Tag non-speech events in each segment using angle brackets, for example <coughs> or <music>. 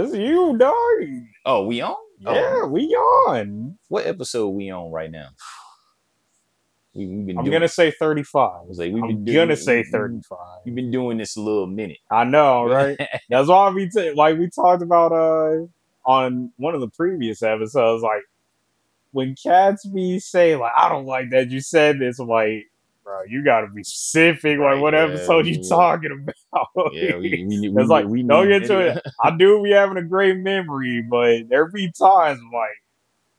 This is you, dog. Oh, we on? Oh, Yeah, we on. what episode we on right now? We, we've been I'm doing, gonna say 35. I was like, we've I'm been gonna doing- say 35. We've been doing this a little minute. I know, <laughs> right? That's why we t- like we talked about uh on one of the previous episodes. Like when cats be saying like, "I don't like that you said this," I'm like, bro, you gotta be specific. Right, like what yeah, episode you yeah. talking about? <laughs> yeah, we, we, <laughs> we, It's like, we don't get to it. I do be having a great memory, but there be times like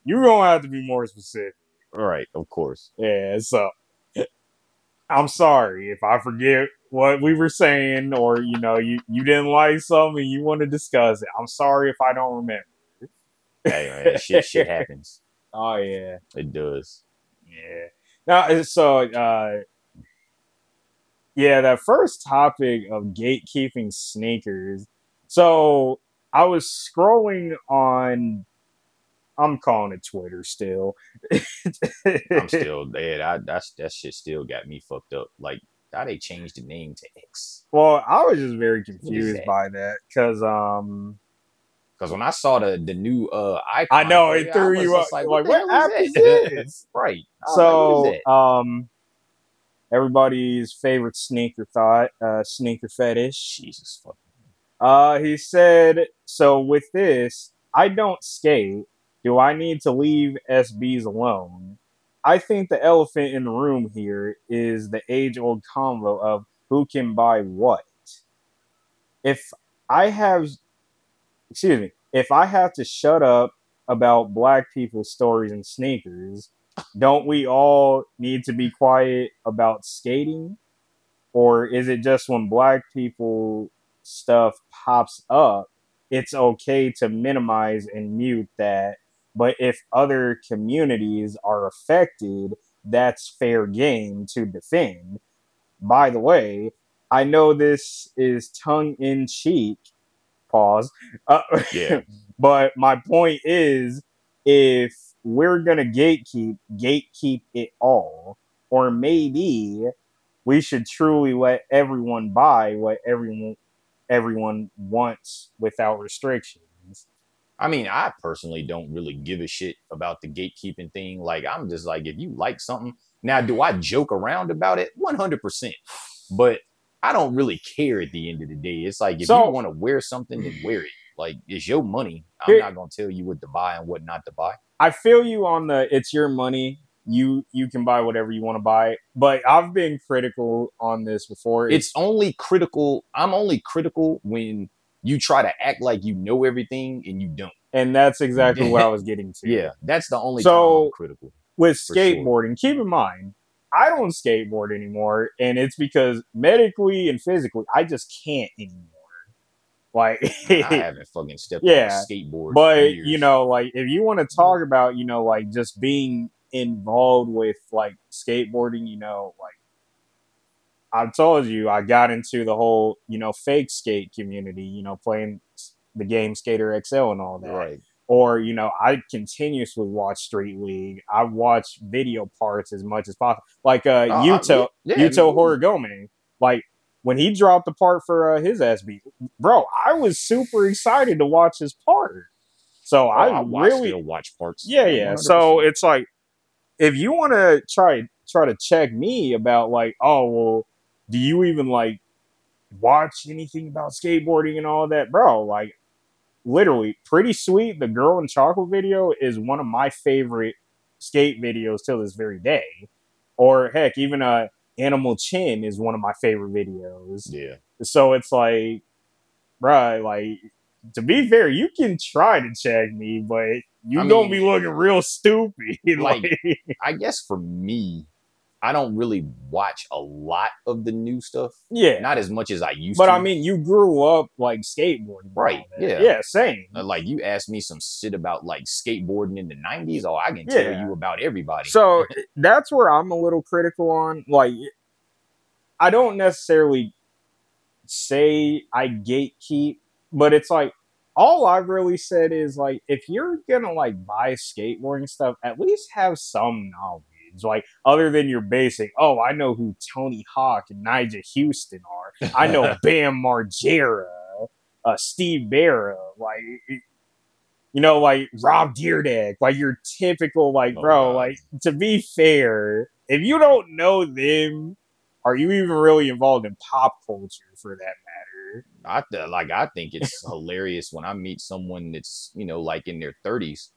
you gonna have to be more specific. All right, of course. Yeah, so I'm sorry if I forget what we were saying, or you know, you you didn't like something, you want to discuss it. I'm sorry if I don't remember. Hey, man, shit, shit <laughs> happens. Oh yeah, It does. yeah. Now, so uh, yeah, that first topic of gatekeeping sneakers. So I was scrolling on. I'm calling it Twitter still. I'm <laughs> still dead. I that's that shit still got me fucked up. Like how they changed the name to X. Well, I was just very confused that? by that because um Because when I saw the the new uh icon, I know it threw you up like, Like, what, app is this? right. Like, so um everybody's favorite sneaker thought, uh sneaker fetish. Jesus fucking. Uh he said, so with this, I don't skate. Do I need to leave SBs alone? I think the elephant in the room here is the age old convo of who can buy what. If I have, excuse me, if I have to shut up about black people's stories and sneakers, don't we all need to be quiet about skating? Or is it just when black people stuff pops up, it's okay to minimize and mute that? But if other communities are affected, that's fair game to defend. By the way, I know this is tongue in cheek. Pause. Uh, Yeah. <laughs> but my point is, if we're gonna gatekeep, gatekeep it all, or maybe we should truly let everyone buy what everyone everyone wants without restrictions. I mean, I personally don't really give a shit about the gatekeeping thing. Like, I'm just like, if you like something, now, do I joke around about it? 100%. But I don't really care at the end of the day. It's like, if So- you want to wear something, then wear it. Like, it's your money. I'm Here- not going to tell you what to buy and what not to buy. I feel you on the it's your money. You you can buy whatever you want to buy. But I've been critical on this before. It's only critical. I'm only critical when you try to act like you know everything and you don't. and that's exactly <laughs> what I was getting to. Yeah, that's the only So- critical. with For sure. skateboarding, keep in mind, I don't skateboard anymore, and it's because medically and physically, I just can't anymore. Like, I <laughs> haven't fucking stepped Yeah, on a skateboard. in but you know, like if you want to mm-hmm. talk about, you know, like just being involved with like skateboarding, you know, like I told you, I got into the whole, you know, fake skate community, you know, playing the game Skater XL and all that right. Or you know i continuously watch street league. I watch video parts as much as possible. Like uh I- yuto yeah, yuto horigome like when he dropped the part for uh, his sb bro i was super excited to watch his part. So Oh, i, watch- really still watch parts. yeah yeah. So it's like if you want to try try to check me about like oh well do you even like watch anything about skateboarding and all that? Bro like literally pretty sweet. The girl in chocolate video is one of my favorite skate videos till this very day. Or heck even uh animal chin is one of my favorite videos. Yeah, so it's like bruh like to be fair you can try to check me but you I gonna mean- be looking real stupid <laughs> Like- I guess for me, I don't really watch a lot of the new stuff. yeah Not as much as I used but to. i mean you grew up like skateboarding Right, yeah. yeah same Uh, like you asked me some shit about like skateboarding in the '90s. Oh, I can tell you about everybody. So that's where I'm a little critical on. Like, I don't necessarily say I gatekeep, but it's like all I've really said is like if you're gonna like buy skateboarding stuff, at least have some knowledge. Like other than your basic, oh, I know who Tony Hawk and Nyjah Huston are. I know <laughs> Bam Margera. uh, Steve Barra, like you know, like Rob Dyrdek, like your typical like Oh, bro. Like to be fair, if you don't know them, are you even really involved in pop culture for that matter? I th- like I think it's <laughs> hilarious when I meet someone that's you know like in their thirties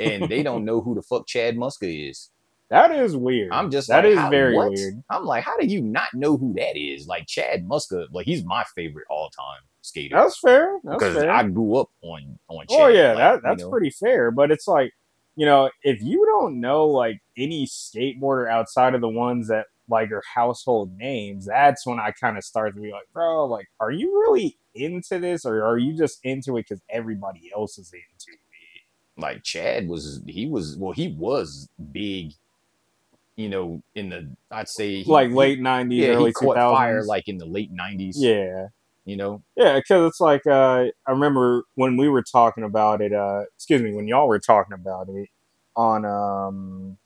and they don't know who the fuck Chad Muska is. That is weird. I'm just that like, is very what? weird. I'm like, how do you not know who that is? Like Chad Muska, like he's my favorite all time skater That's fair. That's because fair. I grew up on on. Oh, Chad. Oh yeah, like, that you that's know. pretty fair. But it's like, you know, if you don't know like any skateboarder outside of the ones that like are household names, that's when I kind of start to be like, bro, like, are you really into this, or are you just into it because everybody else is into it? like Chad was he was well he was big, you know, in the I'd say he- like late nineties, yeah early he caught fire like in the late nineties. yeah, you know, yeah, because it's like uh, I remember when we were talking about it. Uh, excuse me, when y'all were talking about it on um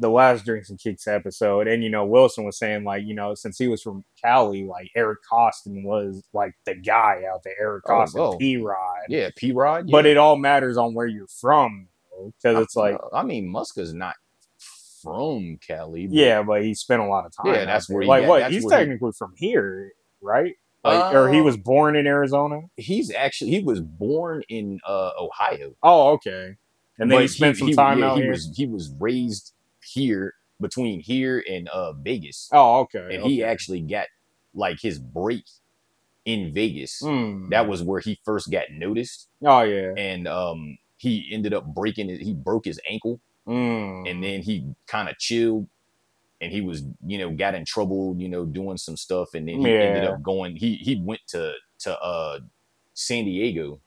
the last Drinks and Kicks episode, and you know Wilson was saying like you know since he was from Cali, like Eric Koston was like the guy out there, Eric Oh, Koston, well. P Rod. yeah, P Rod. But it all matters on where you're from, because it's like I mean, Muska's not from Cali. but- yeah, but he spent a lot of time. Yeah, that's where he like got- what he's where he- technically from here, right? Like, or he Uh, was born in Arizona. he's actually he was born in uh, Ohio, Oh, okay. And then but he spent some time yeah, out he here. Was, he was raised here between here and uh, Vegas, oh, okay. and he actually got like his break in Vegas. Mm. That was where he first got noticed, Oh yeah. and um, he ended up breaking it. He broke his ankle, Mm. and then he kind of chilled and he was you know got in trouble you know doing some stuff and then he ended up going he he went to to uh san diego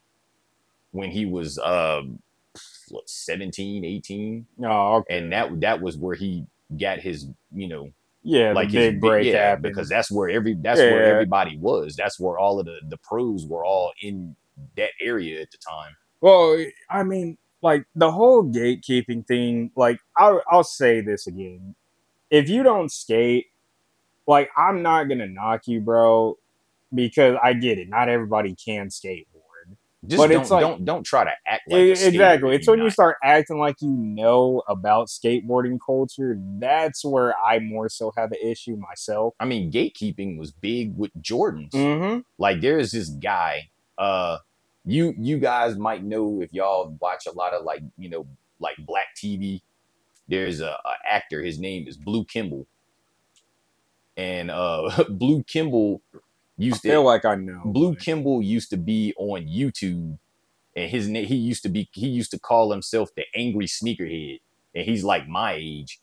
when he was uh what 17 18 oh, okay. and that that was where he got his you know yeah, like the his big break yeah, happened. because that's where every that's where everybody was that's where all of the the pros were all in that area at the time Well, I mean, like the whole gatekeeping thing. Like, I'll, I'll say this again: if you don't skate, like, I'm not gonna knock you, bro, because I get it. Not everybody can skateboard. just But don't it's like- don't don't try to act like skater exactly. It's when you start acting like you know about skateboarding culture. That's where I more so have an issue myself. I mean, gatekeeping was big with Jordans. Mm-hmm. Like there is this guy, uh, you you guys might know if y'all watch a lot of like you know like black TV. There's a, a actor. His name is Blue Kimble, and uh, <laughs> Blue Kimble I used feel to like I know. Blue Kimble used to be on YouTube, and his name he used to be he used to call himself the Angry Sneakerhead, and he's like my age.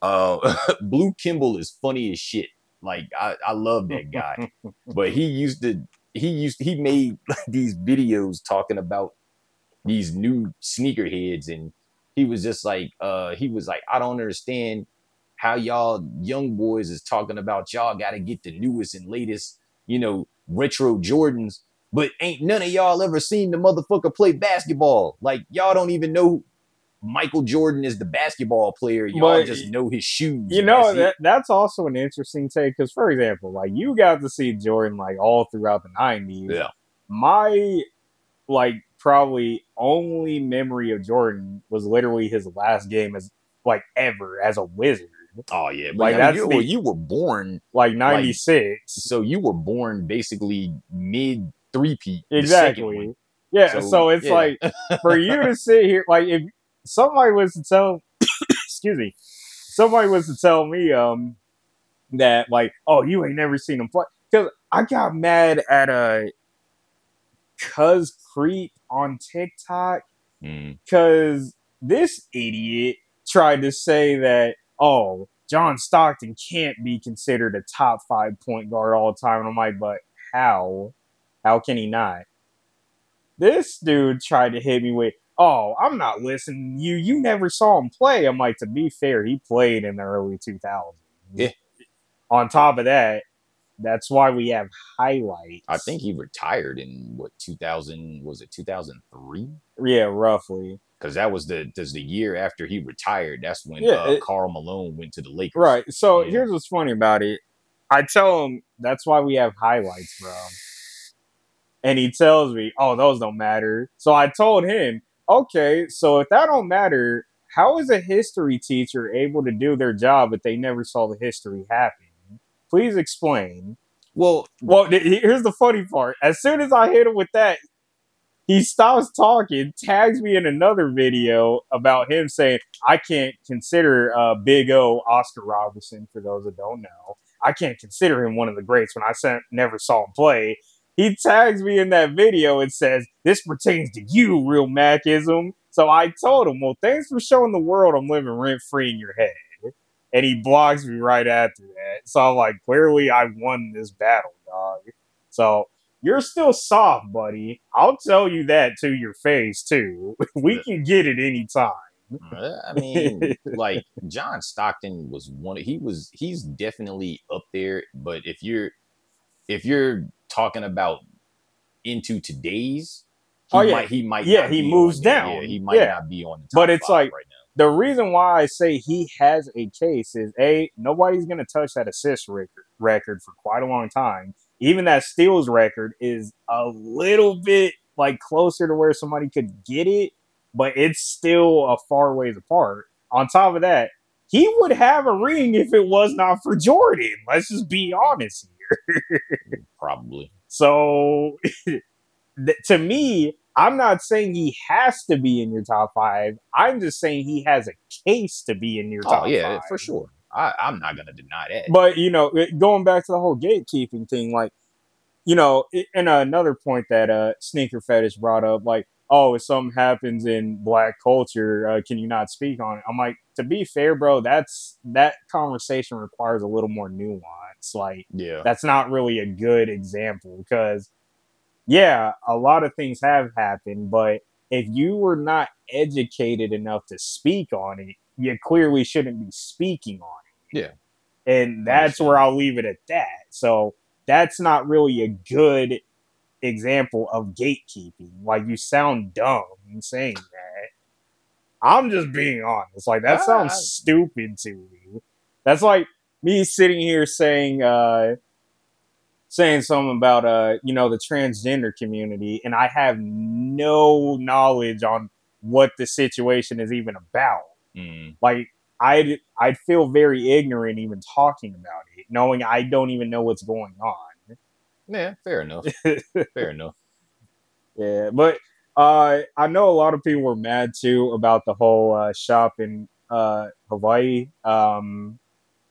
Uh, <laughs> Blue Kimble is funny as shit. Like I, I love that guy, <laughs> but he used to he used he made <laughs> these videos talking about these new sneakerheads, and he was just like uh he was like I don't understand how y'all young boys is talking about y'all got to get the newest and latest you know, retro Jordans, but ain't none of y'all ever seen the motherfucker play basketball. Like y'all don't even know Michael Jordan is the basketball player. Y'all But, just know his shoes. You know that's that that's also an interesting take because, for example, like you got to see Jordan like all throughout the nineties. Yeah. My like probably only memory of Jordan was literally his last game as like ever as a Wizard, Oh yeah, but Like, I mean, that's you, the- well, you were born like ninety six. so you were born basically mid three peat. exactly. Yeah. So, So, it's yeah. like for you to <laughs> sit here, like if somebody was to tell, excuse me, somebody was to tell me um that like, oh, you ain't never seen him play because I got mad at a Cuz Creep on TikTok Mm. because this idiot tried to say that oh John Stockton can't be considered a top five point guard all the time. And I'm like, but how? How can he not? This dude tried to hit me with, oh, I'm not listening to you. You never saw him play. I'm like, to be fair, he played in the early 2000s. Yeah. On top of that, that's why we have highlights. I think he retired in what 2000 was it 2003? Yeah, roughly. Because that was the that's the year after he retired. That's when Yeah, uh, it- Karl Malone went to the Lakers. Right. So Yeah. here's what's funny about it. I tell him that's why we have highlights, bro. And he tells me, "Oh, those don't matter." So I told him, "Okay, so if that don't matter, how is a history teacher able to do their job if they never saw the history happen? Please explain." Well, Well, here's the funny part. As soon as I hit him with that, he stops talking, tags me in another video about him saying, I can't consider uh, Big O Oscar Robertson, for those that don't know. I can't consider him one of the greats when I sent, never saw him play. He tags me in that video and says, This pertains to you, real Mackism. So I told him, Well, thanks for showing the world I'm living rent free in your head. And he blocks me right after that. So I'm like, Clearly, I won this battle, dog. So you're still soft, buddy. I'll tell you that to your face, too. <laughs> we can get it anytime. I mean, like John Stockton was one. He was. He's definitely up there. But if you're, if you're talking about into today's, he Oh, yeah. might. He might. Yeah, he moves down. Yeah, he might Yeah. not be on the top But it's like- right now. the reason why I say he has a case is a nobody's going to touch that assist record record for quite a long time. Even that steals record is a little bit like closer to where somebody could get it, but it's still a far ways apart. On top of that, he would have a ring if it was not for Jordan. Let's just be honest. <laughs> Probably. So, <laughs> to me, I'm not saying he has to be in your top five. I'm just saying he has a case to be in your top Oh yeah, five. for sure. I, I'm not gonna deny that. But, you know, it- going back to the whole gatekeeping thing, like, you know, and another point that uh, Sneaker Fetish brought up, like, oh, if something happens in black culture, uh, can you not speak on it? I'm like, to be fair, bro, that's that conversation requires a little more nuance. Like, yeah. that's not really a good example because yeah a lot of things have happened but if you were not educated enough to speak on it you clearly shouldn't be speaking on it. Yeah. and that's where i'll leave it at that. So that's not really a good example of gatekeeping. Like you sound dumb in saying that. I'm just being honest. Like that sounds I- stupid to me that's like me sitting here saying uh saying something about uh you know the transgender community and I have no knowledge on what the situation is even about. Mm. Like I'd I'd feel very ignorant even talking about it, knowing I don't even know what's going on. Yeah. Fair enough. <laughs> fair enough. Yeah, but uh I know a lot of people were mad too about the whole uh shop in uh Hawaii um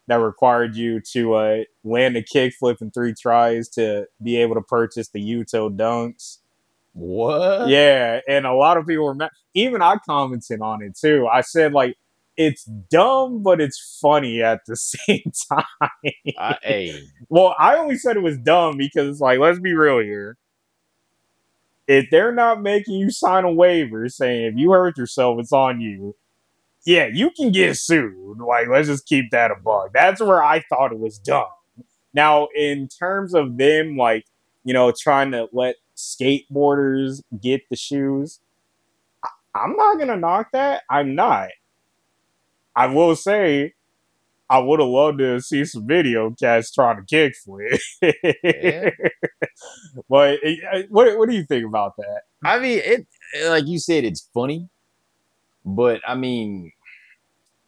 that required you to uh land a kickflip in three tries to be able to purchase the Yuto dunks. What? Yeah, and a lot of people were mad. Even I commented on it too. I said like it's dumb, but it's funny at the <laughs> same time. I, hey. well, I only said it was dumb because it's like, let's be real here. If they're not making you sign a waiver saying if you hurt yourself, it's on you. Yeah, you can get sued. Like, let's just keep that a bug. That's where I thought it was dumb. Now, in terms of them, like, you know, trying to let skateboarders get the shoes, I- I'm not gonna knock that. I'm not. I will say, I would have loved to see some video cats trying to kickflip. Yeah. <laughs> but uh, what what do you think about that? I mean, it like you said, it's funny, but I mean,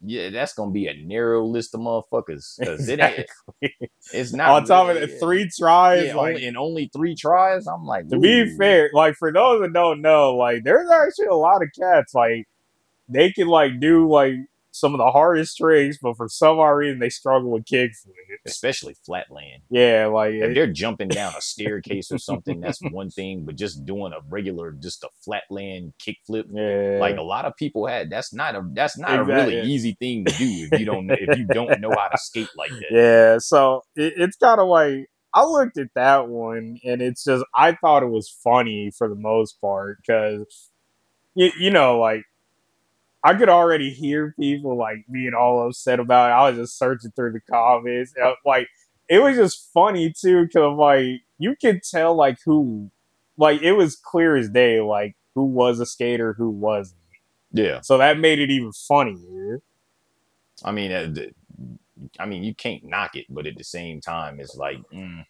yeah, that's gonna be a narrow list of motherfuckers because it ain't. It's not On top of three tries, yeah, like only, in only three tries. I'm like, to be fair, like for those that don't know, like there's actually a lot of cats like they can like do like some of the hardest tricks, but for some odd reason they struggle with kickflips. especially flatland. Yeah, like If they're jumping down a staircase or something, that's one thing. But just doing a regular, just a flatland kickflip, yeah, like a lot of people had. That's not a that's not a really easy thing to do if you don't if you don't know how to skate like that. Yeah, so it, it's kind of like I looked at that one, and it's just I thought it was funny for the most part because you, you know like I could already hear people like being all upset about it. I was just searching through the comments, and, like it was just funny too because like you could tell like who like it was clear as day like who was a skater, who wasn't. Yeah, So that made it even funnier. I mean, uh, I mean, you can't knock it, but at the same time, it's like, mm,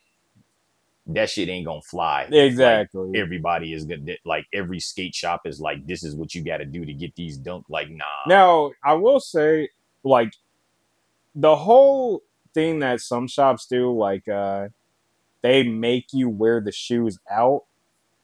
that shit ain't gonna fly. Exactly. Like, everybody is gonna like every skate shop is like, this is what you got to do to get these dunk. Like, nah. Now, I will say, like, the whole thing that some shops do, like, uh, they make you wear the shoes out.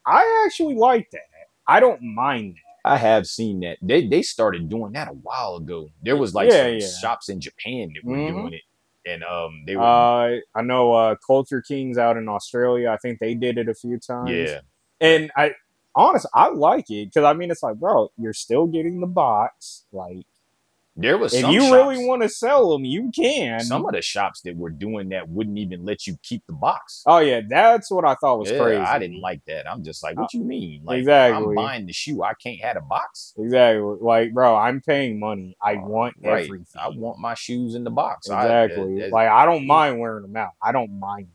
I actually like that. I don't mind that. I have seen that. They they started doing that a while ago. There was like Yeah, some yeah. shops in Japan that were Mhm. doing it, and um, they were Uh, I know uh, Culture Kings out in Australia. I think they did it a few times. yeah. and I honestly I like it because I mean it's like, bro, you're still getting the box. Like, There was if some you shops, really want to sell them, you can. some of the shops that were doing that wouldn't even let you keep the box. oh yeah, that's what I thought was Yeah, crazy. I didn't like that. I'm just like, what uh, you mean? Like, exactly. I'm buying the shoe. I can't have a box. Exactly. Like, bro, I'm paying money. I uh, want Right. everything. I want my shoes in the box. Uh, exactly. that- that- like, I don't mind wearing them out. I don't mind.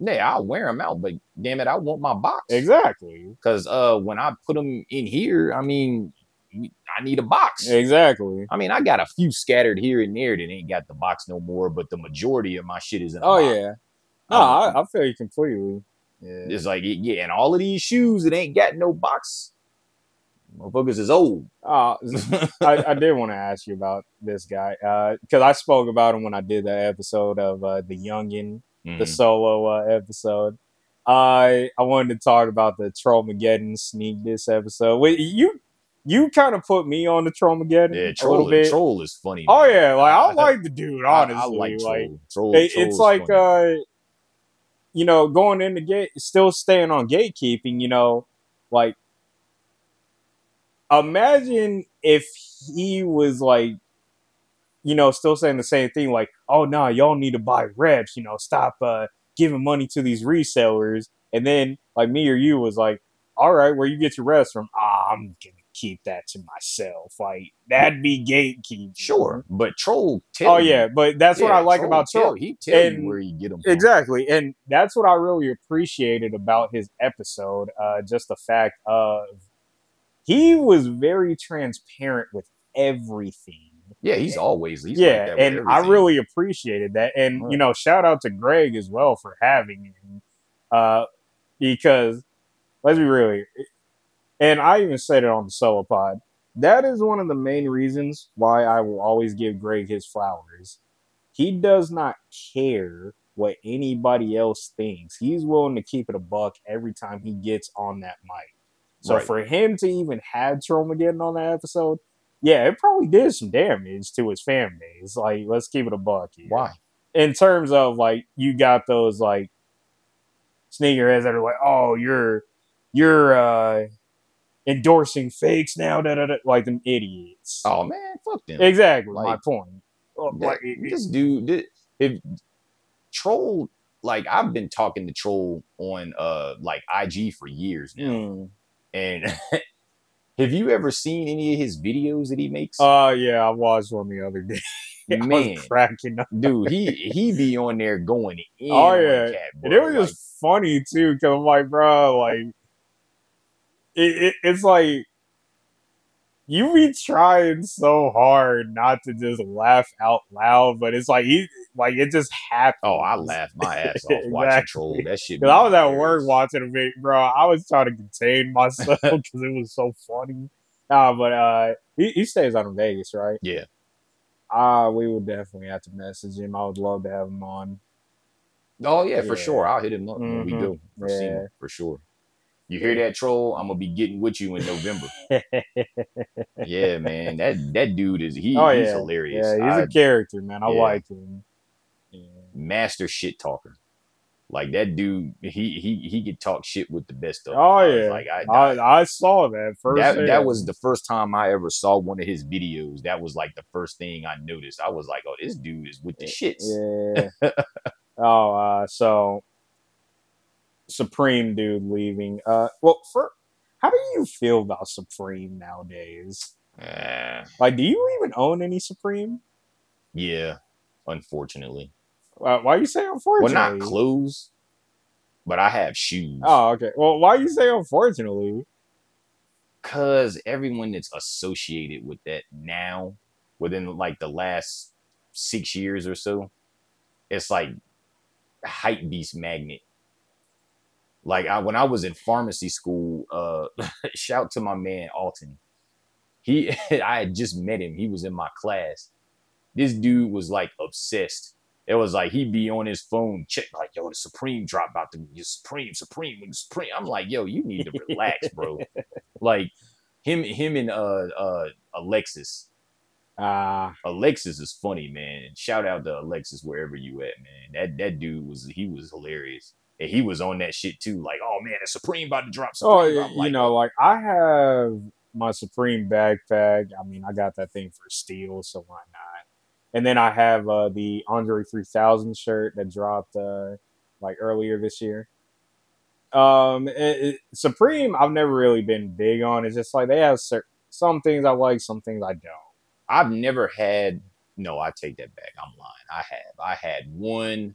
That. Yeah, I'll wear them out, but damn it, I want my box. Exactly. Because uh, when I put them in here, I mean, I need a box. Exactly. I mean, I got a few scattered here and there that ain't got the box no more, but the majority of my shit is in. A Oh box. yeah. No, I, I feel you completely. Yeah. It's like yeah, and all of these shoes that ain't got no box, motherfuckers is old. Uh, <laughs> I, I did want to ask you about this guy because I spoke about him when I did the episode of uh, the Youngin, the Mhm. solo uh, episode. I I wanted to talk about the Trollmageddon sneak this episode. Wait, you you kind of put me on the Trollmageddon Yeah, a troll, little bit. troll is funny. Oh yeah, like I I- like the dude. Honestly, I, like troll. like troll, it- troll it's like funny. uh, you know, going into gate, still staying on gatekeeping. You know, like imagine if he was like, you know, still saying the same thing. Like, oh no, y'all need to buy reps. You know, stop uh giving money to these resellers. And then like me or you was like, all right, where you get your reps from? Ah, I'm gonna keep that to myself. Like that'd be gatekeeping. sure, but troll. Oh you. yeah, but that's what I like about Troll. He tell And- you where you get them. From. Exactly, and that's what I really appreciated about his episode. Uh, just the fact of he was very transparent with everything. Yeah, he's always. He's yeah, like that and I really appreciated that. And Right. you know, shout out to Greg as well for having him, uh, because let's be real here. And I even said it on the solo pod. That is one of the main reasons why I will always give Greg his flowers. He does not care what anybody else thinks. He's willing to keep it a buck every time he gets on that mic. So Right. for him to even have Trollmageddon on that episode, yeah, it probably did some damage to his fan base. Like, let's keep it a buck. Here. Why? In terms of like, you got those like sneakerheads that are like, oh, you're you're uh endorsing fakes now, da, da, da, like them idiots. Oh man, fuck them. exactly my point. Oh, like, this dude, if troll, like I've been talking to troll on uh like IG for years now, mm. and <laughs> have you ever seen any of his videos that he makes? Uh, yeah, I watched one the other day. <laughs> Man, cracking up. dude, he he be on there going in. Oh, yeah. Cat, And it was just funny too, because I'm like, bro, like, it, it, it's like you be trying so hard not to just laugh out loud, but it's like he, like it just happened. Oh, I laughed my <laughs> ass off watching Exactly. troll. That shit. Because I was at work watching a video, bro. I was trying to contain <laughs> myself <laughs> because it was so funny. Nah, but uh, he, he stays out in Vegas, right? Yeah. Uh, we would definitely have to message him. I would love to have him on. Oh yeah, for sure. I'll hit him up when we do. for Yeah. seeing, for sure. You hear that troll? I'm gonna be getting with you in November. <laughs> yeah, man. That that dude is he, oh he's yeah, hilarious. Yeah, he's I- a character, man. I Yeah. like him. Yeah. master shit talker. Like that dude, he he he could talk shit with the best of. them. Oh yeah, like I, I, I saw that first. that that was the first time I ever saw one of his videos. That was like the first thing I noticed. I was like, oh, this dude is with the shits. Yeah. <laughs> oh, uh, so Supreme dude leaving. Uh, well, for how do you feel about Supreme nowadays? Eh, Like, do you even own any Supreme? yeah, unfortunately. Uh, why you say unfortunately? Well, not clothes, but I have shoes. Oh, okay. Well, why you say unfortunately? Cause everyone that's associated with that now, within like the last six years or so, it's like hype beast magnet. Like I, when I was in pharmacy school, uh, <laughs> shout to my man Alton. He, <laughs> I had just met him. He was in my class. This dude was like obsessed. It was like he'd be on his phone, check like, yo, the Supreme drop about the Supreme, Supreme, Supreme. I'm like, yo, you need to relax, bro. <laughs> like him, him and uh, uh, Alexis. Ah, Alexis is funny, man. Shout out to Alexis wherever you at, man. That that dude was he was hilarious. And he was on that shit too. Like, oh man, the Supreme about to drop oh, y- I'm you like, know, like I have my Supreme backpack. I mean, I got that thing for steal, so why not? And then I have uh, the Andre 3000 shirt that dropped uh, like earlier this year. Um, it, it- Supreme, I've never really been big on. It's just like they have cer- some things I like, some things I don't. I've never had. No, I take that back. I'm lying. I have. I had one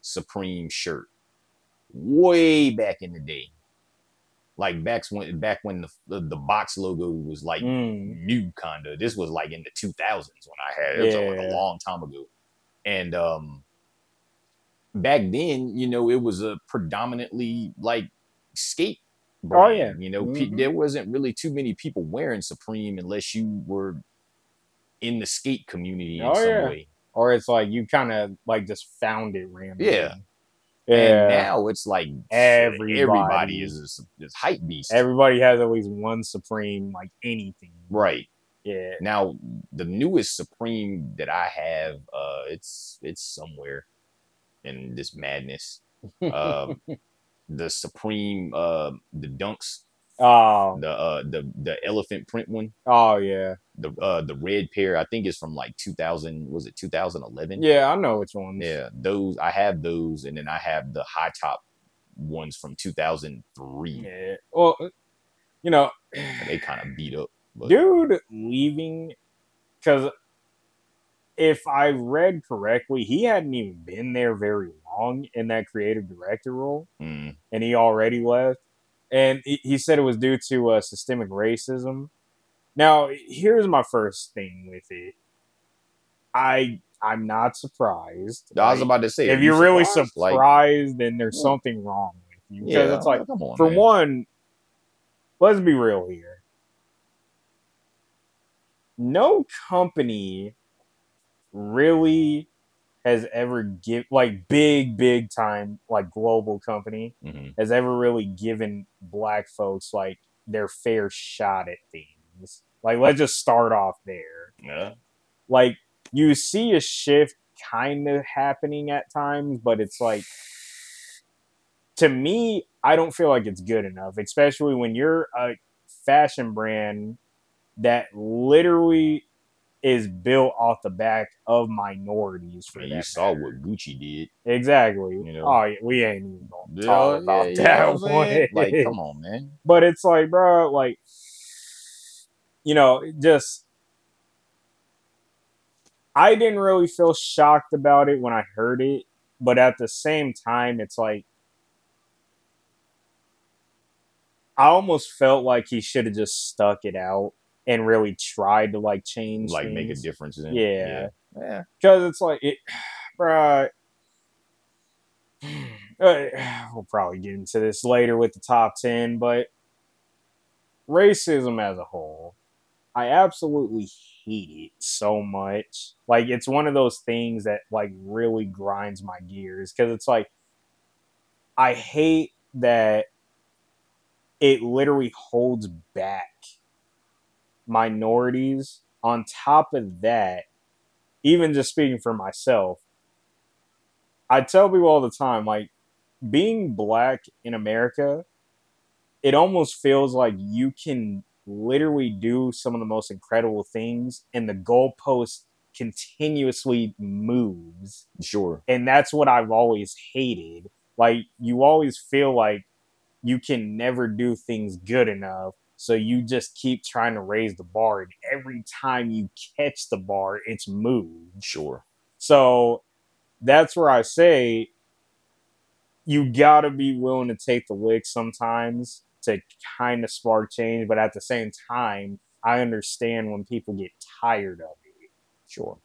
Supreme shirt way back in the day, like back when back when the the, the box logo was like Mm. new kinda. This was like in the 2000s when I had it. It was like a long time ago, and um, back then, you know, it was a predominantly like skate. brand. Oh, yeah. you know, pe- Mhm. there wasn't really too many people wearing Supreme unless you were in the skate community in Oh, some yeah. way. Or it's like you kind of like just found it randomly. Yeah. Yeah. And now it's like Everybody. everybody is this, hype beast, Everybody has at least one Supreme, like anything. right? Yeah. Now, the newest Supreme that I have, uh, it's it's somewhere in this madness. Um, <laughs> the Supreme, uh, the Dunks, Oh. the uh, the the elephant print one, Oh yeah. The uh, the red pair. I think is from like 2000. Was it 2011? Yeah, I know which ones. yeah. Those I have those, and then I have the high top ones from 2003. Yeah. Well, you know, They kind of beat up. But dude leaving because if I read correctly, he hadn't even been there very long in that creative director role, mm, and he already left. And he, he said it was due to uh, systemic racism. Now, here's my first thing with it. I I'm not surprised. I was about to say, if you're you really surprised? surprised, Like, then there's something wrong with you. Because yeah, it's like, on, for man. one, let's be real here. No company really has ever give like big, big time, like global company Mhm. has ever really given black folks like their fair shot at things. Like, let's just start off there Yeah. like you see a shift kind of happening at times, but it's like to me, I don't feel like it's good enough, especially when you're a fashion brand that literally is built off the back of minorities for Man, you saw matter. what Gucci did. Exactly. You know. oh, yeah, we ain't even gonna Yeah, talk about yeah, that know what I'm one. Like, come on, man. But it's like, bro, like, you know, just. I didn't really feel shocked about it when I heard it, but at the same time, it's like. I almost felt like he should have just stuck it out and really tried to like change, Like, make a difference. In, Yeah. yeah. because it's like it, <sighs> bruh. <sighs> Uh, we'll probably get into this later with the top 10 but racism as a whole i absolutely hate it so much. Like it's one of those things that like really grinds my gears because it's like i hate that it literally holds back minorities. On top of that even just speaking for myself, I tell people all the time, like being black in America, it almost feels like you can literally do some of the most incredible things and the goalpost continuously moves. Sure. And that's what I've always hated. Like you always feel like you can never do things good enough. So you just keep trying to raise the bar, and every time you catch the bar, it's moved. Sure. So that's where I say you gotta be willing to take the lick sometimes to kind of spark change, but at the same time, I understand when people get tired of it. Sure.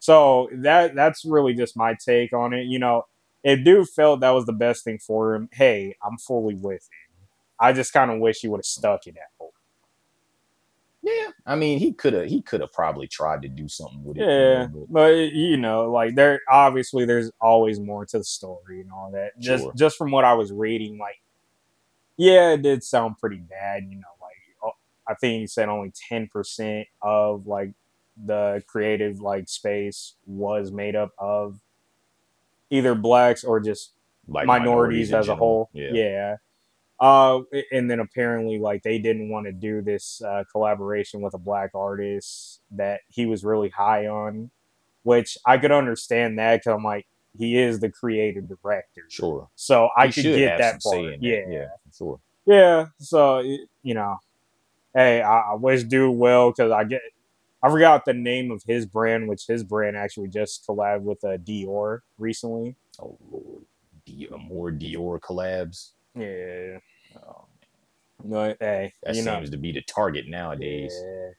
So that that's really just my take on it. You know, if dude felt that was the best thing for him, hey, I'm fully with him. I just kind of wish he would have stuck in that hole. Yeah, I mean, he could have he could have probably tried to do something with it. Yeah, but but you know, like there obviously there's always more to the story and all that. Just Sure. just from what I was reading, like yeah, it did sound pretty bad. You know, like oh, I think he said only ten percent of like the creative like space was made up of either blacks or just like minorities, in as a whole. Yeah. Yeah. Uh, and then apparently, like they didn't want to do this uh, collaboration with a black artist that he was really high on, which I could understand that because I'm like he is the creative director, Sure. so I He could should get that part. yeah. Yeah, sure. yeah. So you know, hey, I, I wish dude well because I get. I forgot the name of his brand, which his brand actually just collabed with uh, Dior recently. Oh lord, Dior, more Dior collabs. Yeah, Oh, no, hey, that you know, seems to be the target nowadays. Yeah.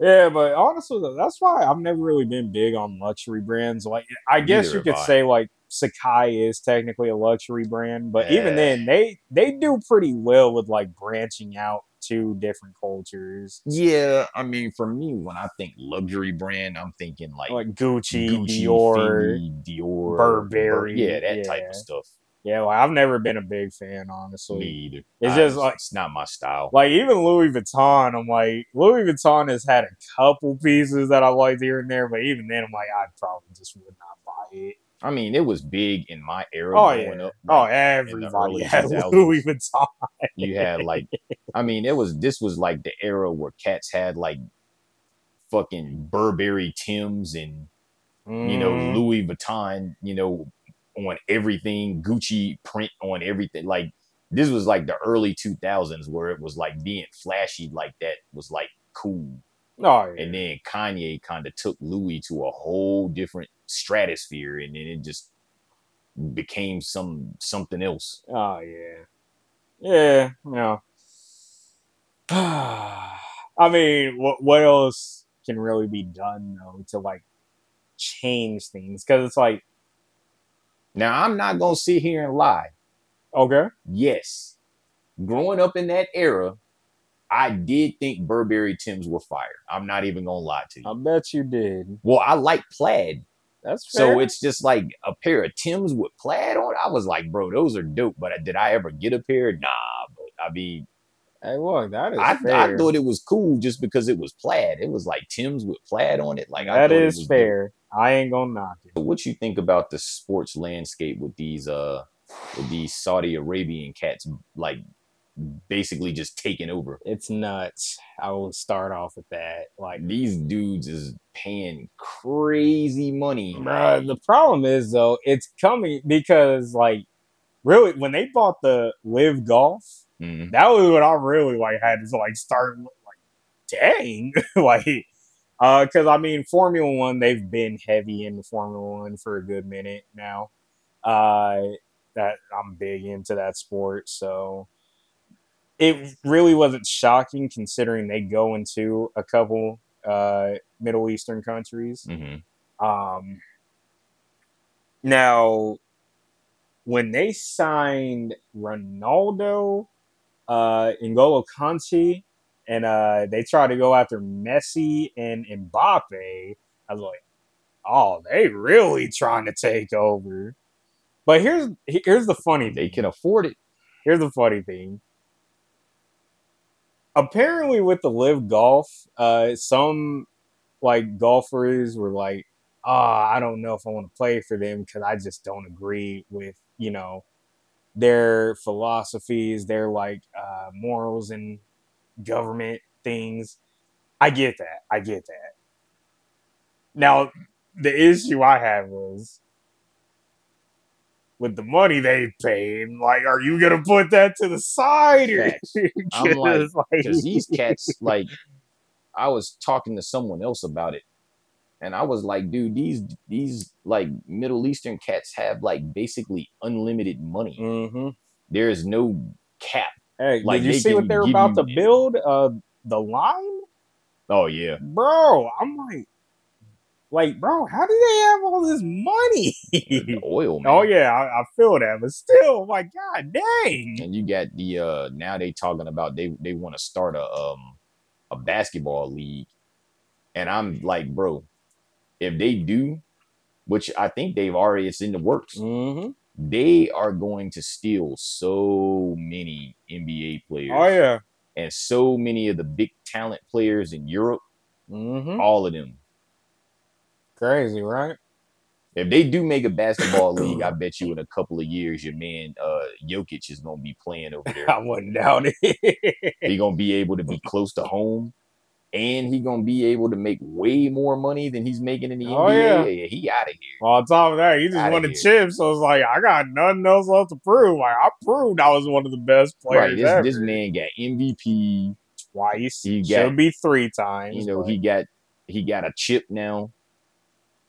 Yeah, but honestly, though, that's why I've never really been big on luxury brands. Like, I guess Neither you could I. say like Sacai is technically a luxury brand, but even then, they they do pretty well with like branching out to different cultures, Yeah, I mean, for me, when I think luxury brand, I'm thinking like, like Gucci, Gucci, Dior. Fendi, Dior, Burberry, yeah, that type of stuff. Yeah, like I've never been a big fan, honestly. Me either. It's I- just like- it's not my style. Like even Louis Vuitton, I'm like Louis Vuitton has had a couple pieces that I liked here and there, but even then, I'm like I probably just would not buy it. I mean, it was big in my era Oh yeah. up. oh, everybody had <laughs> 2000s. Louis Vuitton. you had like <laughs> I mean, it was this was like the era where cats had like fucking Burberry Tims and you know Mm, Louis Vuitton, you know, on everything, Gucci print on everything. Like this was like the early 2000s where it was like being flashy like that was like cool. oh yeah. And then Kanye kind of took Louis to a whole different stratosphere and then it just became some something else. oh yeah. Yeah, you know. <sighs> I mean, what what else can really be done though to like change things? Because it's like, Now I'm not gonna sit here and lie. okay, yes, growing up in that era, I did think Burberry Tims were fire. I'm not even gonna lie to you. I bet you did. well, I like plaid, That's fair. so it's just like a pair of Tims with plaid on. I was like, bro, those are dope. But did I ever get a pair? Nah. But I mean, hey, look, that is I, fair. I thought it was cool just because it was plaid. It was like Tims with plaid on it. Like I that is fair. I ain't gonna knock it. What you think about the sports landscape with these uh with these Saudi Arabian cats like basically just taking over? It's nuts. I will start off with that. Like, These dudes is paying crazy money. bruh, the problem is though, it's coming because like, really, when they bought the LIV Golf, Mhm. that was what I really like had to like start like, dang, <laughs> like, uh, because I mean, Formula One, they've been heavy in Formula One for a good minute now. Uh, that I'm big into that sport, so it really wasn't shocking considering they go into a couple uh Middle Eastern countries. Mhm. Um, now, when they signed Ronaldo, uh, N'Golo Kante, and uh, they tried to go after Messi and Mbappe, I was like, oh, they really trying to take over. But here's here's the funny They can afford it. Here's the funny thing. Apparently, with the LIV Golf, uh, some like golfers were like, "Ah, I don't know if I want to play for them because I just don't agree with you know their philosophies, their like uh, morals and government things." I get that. I get that. Now, the issue I have was with the money they paid. Like, are you gonna put that to the side? Or. <laughs> I'm like, Because these cats, like, I was talking to someone else about it, and I was like, dude, these these like Middle Eastern cats have like basically unlimited money. Mhm. There is no cap. Hey, Like, did you see what they're about you- to build? Uh, the line, Oh yeah, bro. I'm like, Like, bro, how do they have all this money? <laughs> The oil, man. oh yeah, I, I feel that, but still, my god, dang. And you got the uh now they talking about they they want to start a um a basketball league. And I'm like, bro, if they do, which I think they've already it's in the works, Mm-hmm. they are going to steal so many NBA players Oh yeah. and so many of the big talent players in Europe, Mm-hmm. all of them. Crazy, right? If they do make a basketball <coughs> league, I bet you in a couple of years, your man uh Jokic is gonna be playing over there. <laughs> I wouldn't doubt it. he gonna be able to be close to home, and he gonna be able to make way more money than he's making in the Oh, NBA. yeah. he out of here. Well, on top of that, he just Outta won the chip, so it's like I got nothing else left to prove. Like I proved I was one of the best players Right, this, ever. this man got MVP. twice. He Should got- be three times. You know, but he got he got a chip now.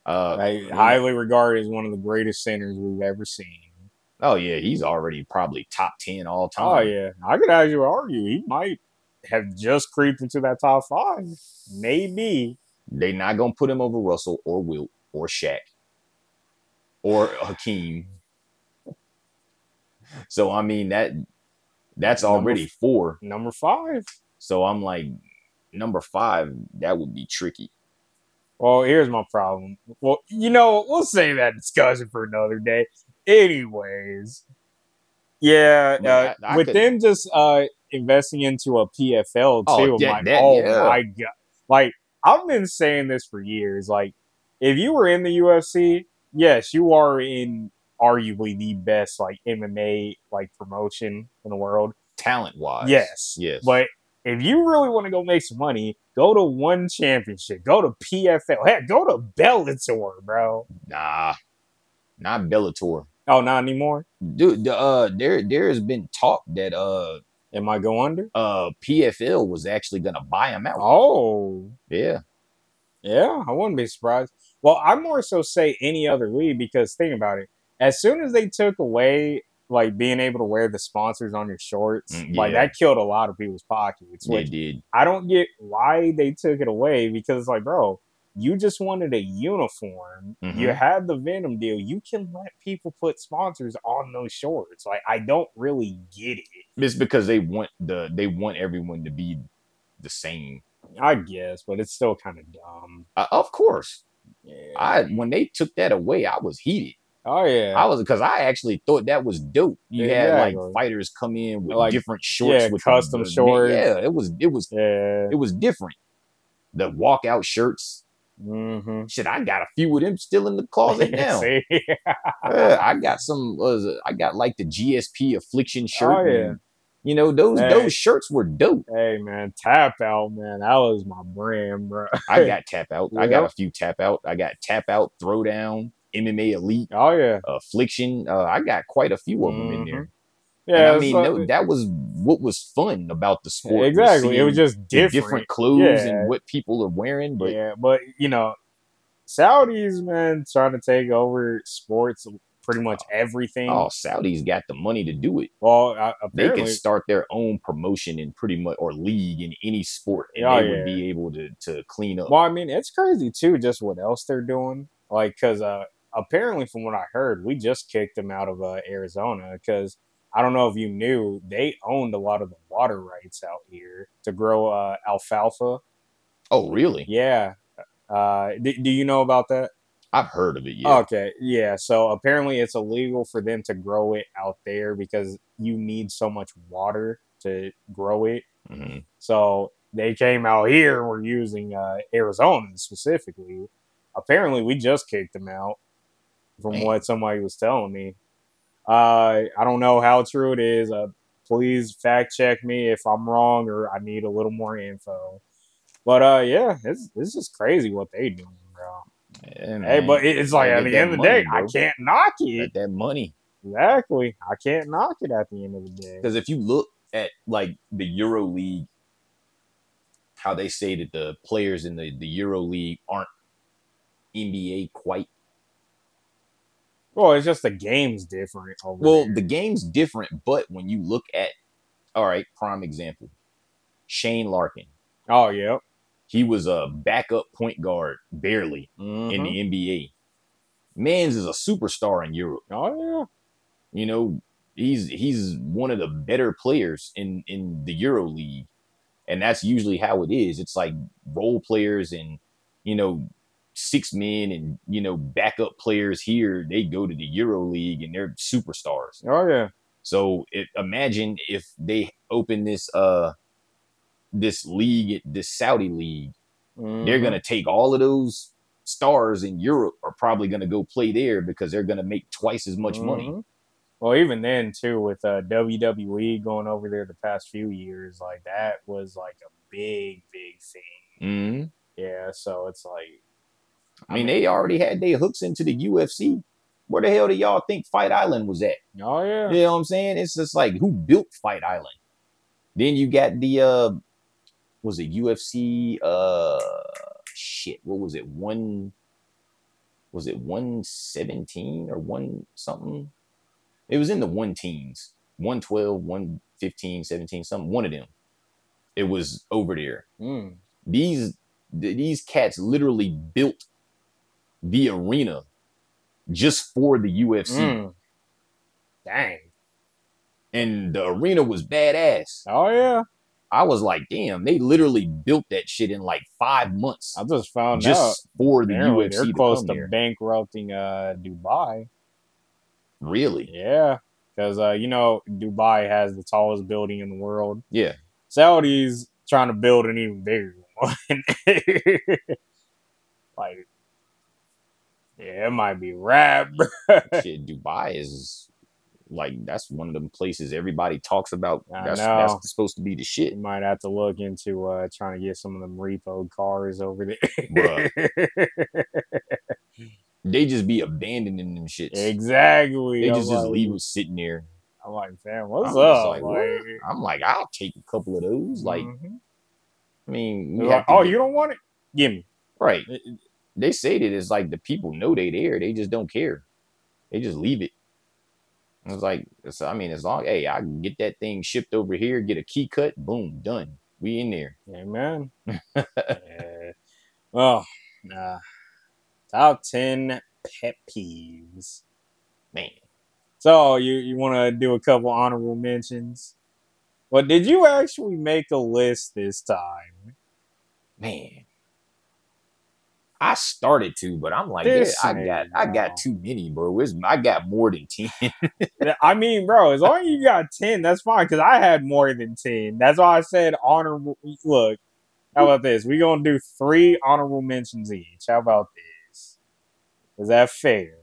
Uh, highly regarded as one of the greatest centers we've ever seen. oh yeah, he's already probably top ten all time. Oh yeah, I could actually argue he might have just creeped into that top five. Maybe. they're not gonna put him over Russell or Wilt or Shaq or Hakeem. So I mean that that's Number already four. Number five. So I'm like number five. That would be tricky. Well, here's my problem. Well, you know, we'll save that discussion for another day. Anyways, yeah, uh, I- I with could- them just uh, investing into a PFL too, Oh, I'm like, that- oh yeah. my god! Like I've been saying this for years. Like, if you were in the UFC, yes, you are in arguably the best like MMA like promotion in the world. Talent wise, Yes, yes. But if you really want to go make some money, go to one championship, go to PFL, heck, go to Bellator, bro. nah, not Bellator, Oh, not anymore. dude. Uh, there there has been talk that uh Am I go under? uh PFL was actually gonna buy him out. Oh, Yeah, yeah, I wouldn't be surprised. Well, I more so say any other league because think about it. As soon as they took away like being able to wear the sponsors on your shorts, Mm, like that killed a lot of people's pockets. they Which did. I don't get why they took it away because it's like, bro, you just wanted a uniform. Mhm. You had the Venum deal. You can let people put sponsors on those shorts. Like, I don't really get it. It's because they want the they want everyone to be the same. I guess, but it's still kind of dumb. Uh, of course, Yeah. I when they took that away, I was heated. oh yeah. I was because I actually thought that was dope. You had like fighters come in with Like, different shorts, yeah, with custom shorts. Yeah, it was it was yeah. it was different. The walkout shirts, Mm-hmm. shit. I got a few of them still in the closet <laughs> now. Yeah, I got some. Was I got like the GSP Affliction shirt. Oh, yeah. and, you know those Hey. those shirts were dope. hey man, tap out, man. That was my brand, bro. I got tap out. I got a few tap out. I got tap out, throwdown, MMA Elite, Oh yeah. Affliction. Uh, I got quite a few of them in there. Yeah. and I mean, that was what was fun about the sport. exactly. It was just different. different clothes Yeah. and what people are wearing. But yeah, but you know, Saudis, man, trying to take over sports, pretty much everything. oh, Saudis got the money to do it. well, uh, They can start their own promotion in pretty much or league in any sport, and Oh, they would be able to to clean up. well, I mean, it's crazy too, just what else they're doing. Like, because uh, apparently, from what I heard, we just kicked them out of uh, Arizona because I don't know if you knew they owned a lot of the water rights out here to grow uh, alfalfa. oh, really? Yeah. Uh, do, do you know about that? I've heard of it. Yeah. Okay, yeah. So apparently, it's illegal for them to grow it out there because you need so much water to grow it. Mhm. So they came out here. and We're using uh, Arizona specifically. Apparently, we just kicked them out, from Man. what somebody was telling me. Uh, I don't know how true it is. Uh, please fact check me if I'm wrong or I need a little more info. But uh, yeah, it's it's just crazy what they do, bro. Yeah, Hey, but it's like at the end of the day, money, I can't knock it. Get that money. Exactly, I can't knock it at the end of the day. Because if you look at like the Euro League, how they say that the players in the, the Euro League aren't NBA quite. Well, it's just the game's different. Well, there. the game's different, but when you look at, all right, prime example, Shane Larkin. oh yeah, He was a backup point guard, barely in Mhm. the NBA. Mans is a superstar in Europe. Oh yeah, You know, he's he's one of the better players in in the Euro League, and that's usually how it is. It's like role players and you know six men and you know backup players here. They go to the Euro League and they're superstars. Oh yeah. So it, imagine if they open this uh this league, this Saudi league, they're Mhm. gonna take all of those stars in Europe are probably gonna go play there because they're gonna make twice as much money. Mhm. Well, even then too, with uh, WWE going over there the past few years, like that was like a big, big thing. hmm Yeah, so it's like, I mean, they already had their hooks into the UFC. Where the hell do y'all think Fight Island was at? oh yeah, You know what I'm saying? It's just like who built Fight Island? Then you got the uh was it UFC uh shit, what was it? One was it 117 or one something? It was in the one teens. 112, 115, 17, something, one of them. It was over there. Mm. These these cats literally built the arena just for the UFC. Mm. Dang. And the arena was badass. Oh yeah, I was like, damn, they literally built that shit in like five months I just found out. just for the Apparently, UFC they're to close to there. bankrupting uh, Dubai. Really? Yeah, because uh, you know Dubai has the tallest building in the world. Yeah. Saudis trying to build an even bigger <laughs> one. like, yeah, it might be rap, bro. <laughs> shit, Dubai is like that's one of them places everybody talks about. That's that's supposed to be the shit. You might have to look into uh, trying to get some of them repo cars over there. <laughs> They just be abandoning them shits. exactly. They just just leave them sitting there. I'm like, fam, what's I'm up? Like, what? I'm like, I'll take a couple of those. Like, mhm. I mean, They're like, to oh, you don't want it? Give me. right? They say that it's like the people know they there, they just don't care. They just leave it. It's like, it's, I mean, as long, hey, I can get that thing shipped over here, get a key cut, boom, done. We in there. Amen. <laughs> yeah. Well, nah. Top ten pet peeves. Man, So you you want to do a couple honorable mentions? Well, did you actually make a list this time? man. I started to, but I'm like, yeah, I got, I got too many, bro. It's, I got more than ten. <laughs> I mean, bro, as long as you got ten, that's fine. Because I had more than ten. That's why I said honorable. Look, how about this? We're gonna do three honorable mentions each. How about this? Is that fair?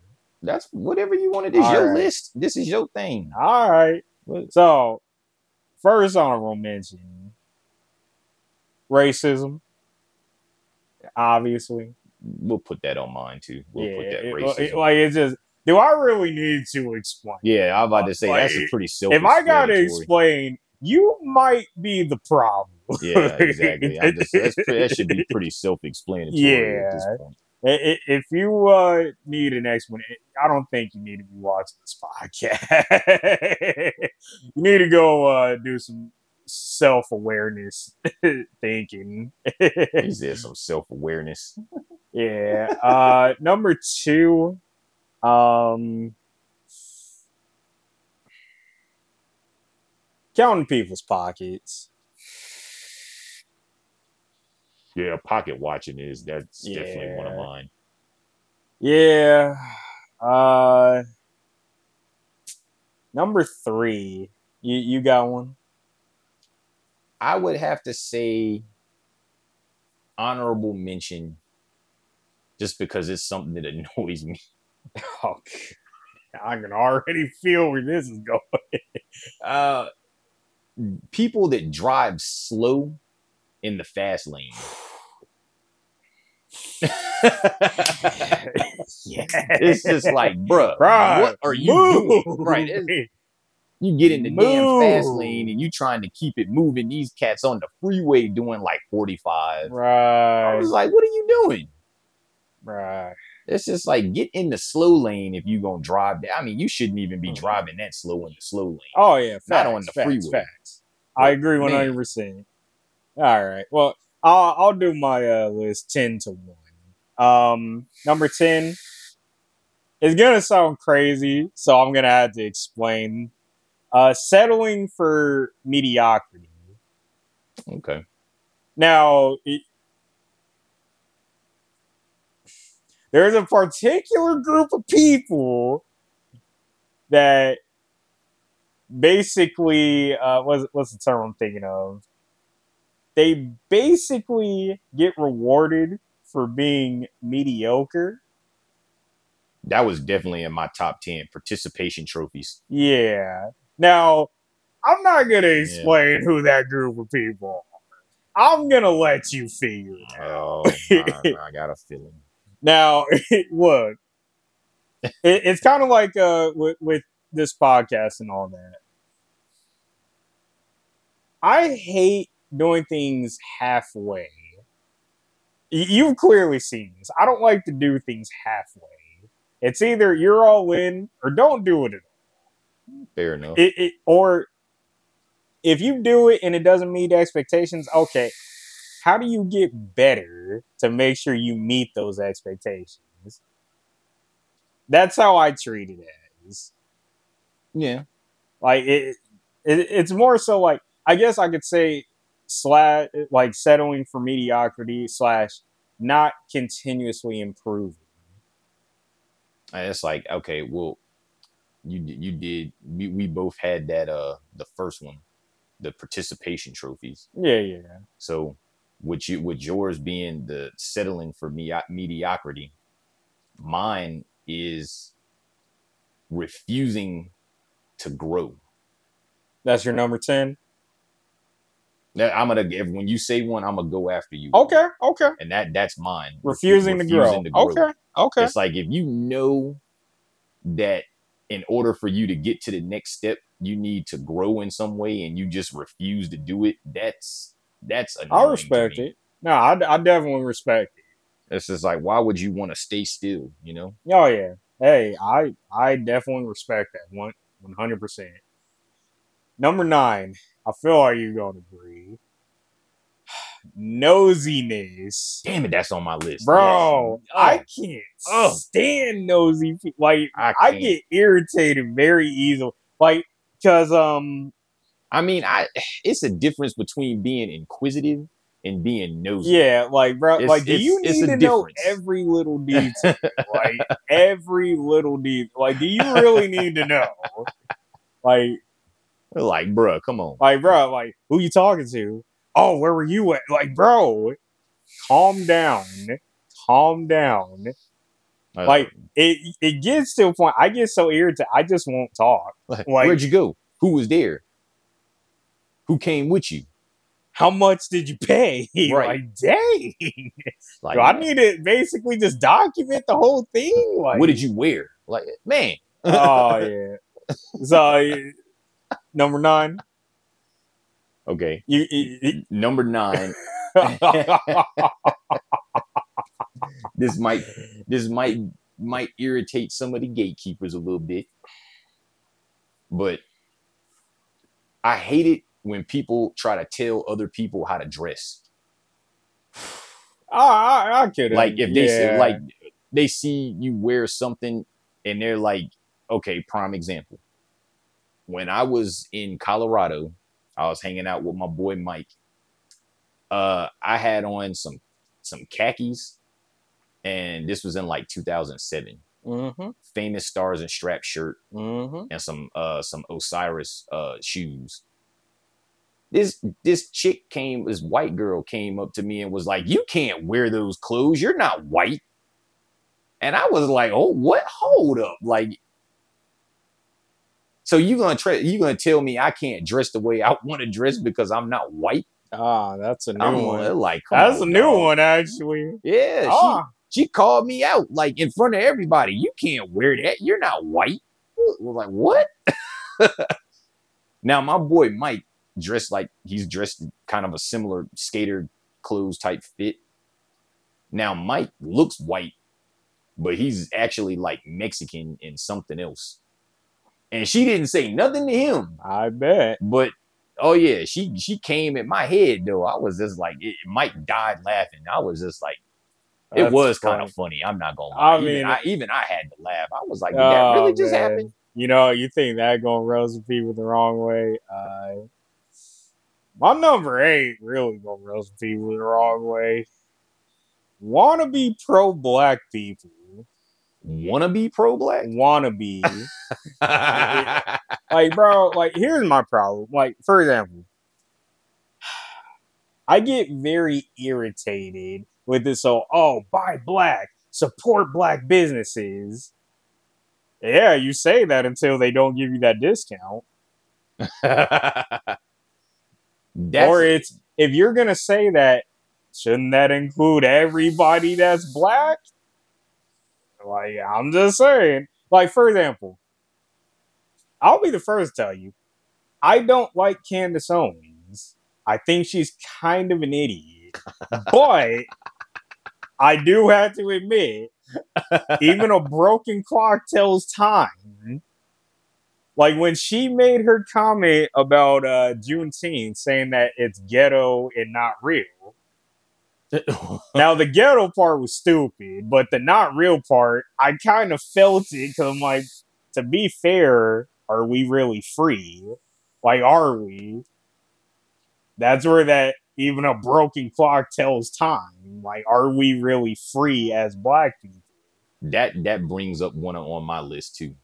That's whatever you wanted. This All your right. list. This is your thing. All right. So, first honorable mention: racism. Obviously, We'll put that on mine too. We'll yeah. put that it- racism. it- like it's just. Do I really need to explain? yeah, I'm about to say that's a pretty self. if I gotta explain, you might be the problem. yeah, exactly. I just, that's, that should be <laughs> pretty self-explanatory at this point. If you uh, need an explanation, I don't think you need to be watching this <laughs> podcast. you need to go uh, do some self awareness <laughs> thinking. He <laughs> said some self-awareness. yeah. Uh, number two, um, counting people's pockets. Yeah, pocket watching is that's definitely one of mine. Yeah. Uh number three. You you got one? I would have to say honorable mention just because it's something that annoys me. <laughs> Oh, I can already feel where this is going. <laughs> Uh people that drive slow in the fast lane. yeah. <sighs> <laughs> it's just like, bruh, Right. what are you Move. doing? Right. it's- you get in the damn fast lane and you trying to keep it moving. These cats on the freeway doing like 45. Right. I was like, what are you doing? Right. It's just like get in the slow lane if you gonna drive that. I mean, you shouldn't even be Mhm. driving that slow in the slow lane. Oh yeah, facts, Not on the facts, freeway. Facts. I agree one hundred percent. All right. Well, I'll, I'll do my uh, list 10 to 1. Um, number 10 It's going to sound crazy, so I'm going to have to explain. Uh, settling for mediocrity. Okay. Now, it, there's a particular group of people that basically, uh, what's, what's the term I'm thinking of? They basically get rewarded for being mediocre. That was definitely in my top 10 participation trophies. Yeah. Now, I'm not going to explain who that group of people are. I'm going to let you figure it out. Oh, I, I got a feeling. <laughs> Now, <laughs> look, it, it's kind of like uh, with, with this podcast and all that. I hate doing things halfway. You've clearly seen this. I don't like to do things halfway. It's either you're all in or don't do it at all. Fair enough. It, it, or if you do it and it doesn't meet expectations, okay, how do you get better to make sure you meet those expectations? That's how I treat it as. yeah. Like it, it it's more so like I guess I could say slash like settling for mediocrity slash not continuously improving. And it's like, okay, well, you you did. We, we both had that. Uh, the first one, the participation trophies. Yeah, yeah. So, with you, with yours being the settling for me mediocrity, mine is refusing to grow. That's your number ten. I'm gonna if when you say one, I'm gonna go after you. Okay, okay. and that that's mine. Refusing, to, grow. Refusing to grow. Okay, okay. It's like if you know that in order for you to get to the next step, you need to grow in some way, and you just refuse to do it. That's that's I respect it. No, I, I definitely respect it. It's just like, why would you want to stay still? You know? Oh yeah. Hey, I I definitely respect that one one hundred percent. Number nine, I feel like you're gonna agree. Nosiness. Damn it, that's on my list, Bro, Yes. I Oh, can't Oh. stand nosy people. Like I, I get irritated very easily. Like, cause um, I mean, I it's a difference between being inquisitive and being nosy. yeah, like bro, It's- like do you need to know every little <laughs> detail? like every little detail. Like, do you really need to know? Like, <laughs> like, bro, come on. like, bro, like, who you talking to? Oh, where were you at? Like, bro, calm down, calm down. Like, It it gets to a point. I get so irritated. I just won't talk. like, where'd you go? Who was there? Who came with you? How much did you pay? <laughs> Right. Like, dang. Like, I need to basically just document the whole thing? Like, what did you wear? Like, man. oh <laughs> yeah. So number nine. Okay. You, you- Number nine. <laughs> This might this might might irritate some of the gatekeepers a little bit. But I hate it when people try to tell other people how to dress. I, I, I could Like if they yeah. like they see you wear something and they're like, okay, prime example. When I was in Colorado, I was hanging out with my boy Mike. Uh, I had on some some khakis, and this was in like 2007. Mm-hmm, Famous Stars and Strap shirt mm-hmm. and some uh some Osiris uh shoes. This this chick came, this white girl came up to me and was like, "You can't wear those clothes. You're not white." And I was like, "Oh, what? Hold up! Like, so you gonna try? You gonna tell me I can't dress the way I want to dress because I'm not white? Ah, that's a new I'm one. like, That's on, a new dog. one, actually. Yeah, she Ah, she called me out like in front of everybody. You can't wear that. You're not white. We're like, what? <laughs> now my boy Mike dressed like he's dressed kind of a similar skater clothes type fit. Now Mike looks white, but he's actually like Mexican and something else. And she didn't say nothing to him, I bet. but Oh yeah, she she came at my head though. I was just like, it, Mike died laughing. I was just like, it That's was kind of funny. I'm not gonna lie. I even, mean- I, even I had to laugh. I was like, did that Oh, really just man. happen? You know, you think that gonna roast people the wrong way? Uh, my number eight really gonna roast people the wrong way. Wanna be pro black people. Wanna be pro black? Wanna be. <laughs> like, bro, like, here's my problem. Like, for example, I get very irritated with this. whole, oh, buy black, support black businesses. Yeah, you say that until they don't give you that discount. <laughs> Or it's if you're gonna say that, shouldn't that include everybody that's black? Like, I'm just saying. Like, for example, I'll be the first to tell you, I don't like Candace Owens. I think she's kind of an idiot. <laughs> but I do have to admit, <laughs> even a broken clock tells time. Like when she made her comment about uh, Juneteenth, saying that it's ghetto and not real. <laughs> Now the ghetto part was stupid, but the not real part, I kind of felt it because I'm like, to be fair, are we really free? Like, are we? That's where that even a broken clock tells time. Like, are we really free as black people? that that brings up one on my list too.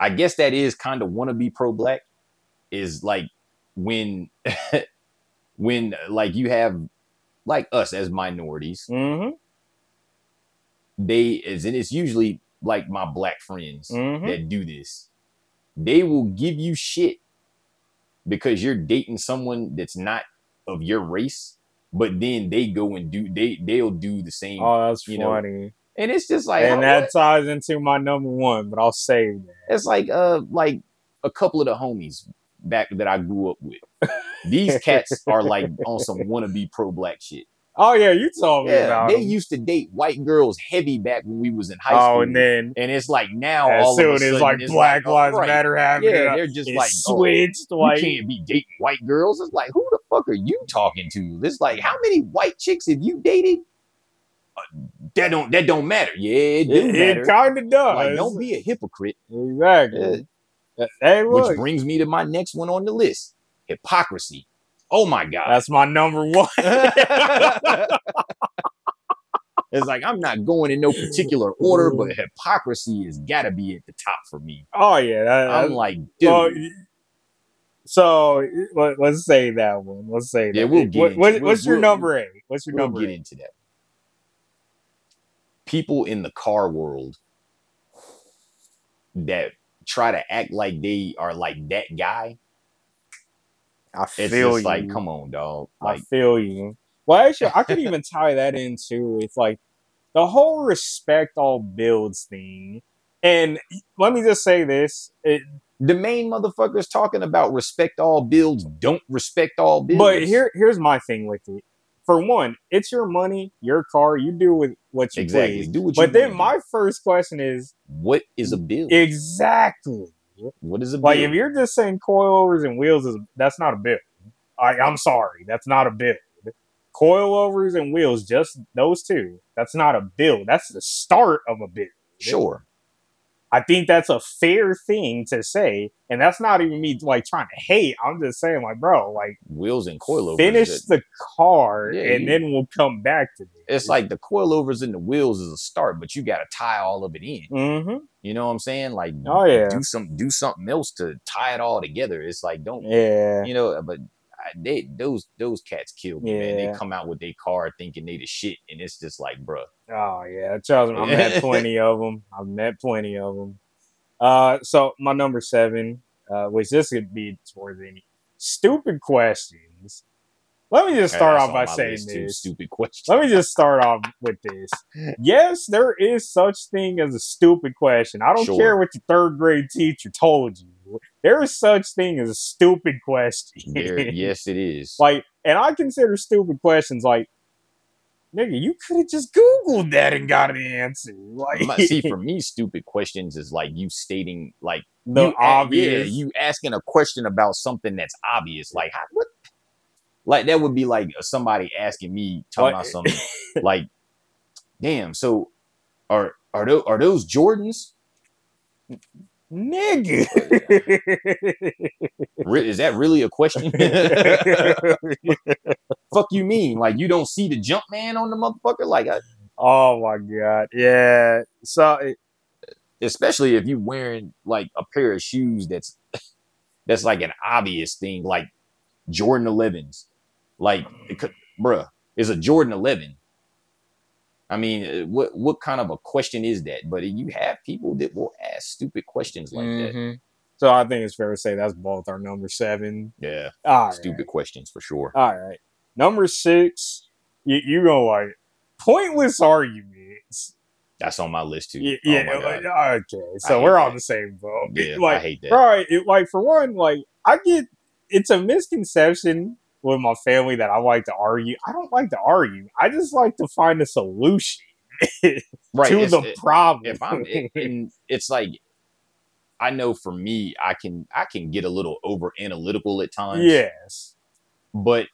I guess that is kind of wanna be pro black is like when <laughs> when like you have like us as minorities, Mm-hmm. they is and it's usually like my black friends Mhm. that do this. They will give you shit because you're dating someone that's not of your race, but then they go and do they they'll do the same. Oh, that's You know, funny. and it's just like and that ties into my number one, but I'll save that. It's like uh like a couple of the homies back that I grew up with. These <laughs> cats are like on some wannabe pro black shit. Oh yeah, you told me Yeah, about they them. used to date white girls heavy back when we was in high school. Oh, and then and it's like now all soon of a sudden like it's Black oh, Lives right. Matter happened, Yeah, they're just it like oh, switched. you like can't be dating white girls. It's like, who the fuck are you talking to? It's like, how many white chicks have you dated? Uh, that don't that don't matter. Yeah, it do it, matter. kind of does. like, don't be a hypocrite. exactly. Hey, which brings me to my next one on the list: hypocrisy. Oh my god! that's my number one. <laughs> <laughs> it's like I'm not going in no particular order, but hypocrisy has got to be at the top for me. oh yeah, that, I'm like, dude, well, so let, us say that one. Let's say Yeah, that. we'll get What- into- what- we'll- what's your we'll- number eight? What's your we'll number get eight? into that. People in the car world that try to act like they are like that guy. I feel It's just you. like, come on, dog. Like, I feel you. Well, actually, I could even tie that into it's like the whole respect all builds thing. And let me just say this: it, the main motherfuckers talking about respect all builds don't respect all builds. but here, here's my thing with it. For one, it's your money, your car. You do with what you exactly. please. Do what you But then my first question is what is a build? exactly what is a like if you're just saying coilovers and wheels is that's not a build. I, I'm sorry, that's not a build. Coilovers and wheels, just those two. That's not a build. That's the start of a build. sure. I think that's a fair thing to say, and that's not even me like trying to hate. I'm just saying, like, bro, like Wheels and coilovers. finish that- the car, Yeah, and you- then we'll come back to this. it's like the coilovers and the wheels is a start, but you got to tie all of it in. mm-hmm. You know what I'm saying? Like, Oh, yeah. do some do something else to tie it all together. It's like don't yeah, you know? But they those those cats kill me, man. They come out with their car thinking they the shit, and it's just like, bruh. Oh yeah, me, <laughs> I've met plenty of them. I've met plenty of them. Uh, so my number seven, uh, which this could be towards any stupid questions. Let me just start off by saying this. Stupid question. Let me just start off with this. <laughs> Yes, there is such thing as a stupid question. I don't Sure. care what your third grade teacher told you. There is such thing as a stupid question. <laughs> Yes, it is. Like, and I consider stupid questions like, nigga, you could have just Googled that and got an answer. Like, See, for <laughs> me, stupid questions is like you stating like the you, obvious. Yeah, you asking a question about something that's obvious. Like how, what? Like that would be like somebody asking me talking about something <laughs> like, damn. So are are those are those Jordans? Nigga. Oh, Re- Is that really a question? <laughs> Fuck you mean? Like you don't see the jump man on the motherfucker? Like, I, oh my god, yeah. So it- especially if you wearing like a pair of shoes that's that's like an obvious thing, like Jordan 11s. Like, it could, bruh, is a Jordan 11. I mean, uh, what what kind of a question is that? But you have people that will ask stupid questions like that. Mhm. So I think it's fair to say that's both our number seven. Yeah, All right. stupid questions for sure. All right. Number six, you, you go like pointless arguments. That's on my list too. Yeah, Oh yeah okay. So we're on the same boat. yeah, I hate that. right? It, like for one, like I get it's a misconception with my family that I like to argue. I don't like to argue. I just like to find a solution <laughs> Right. to it's- the it- problem. if I'm it, <laughs> and it's like I know for me I can I can get a little over analytical at times. yes. But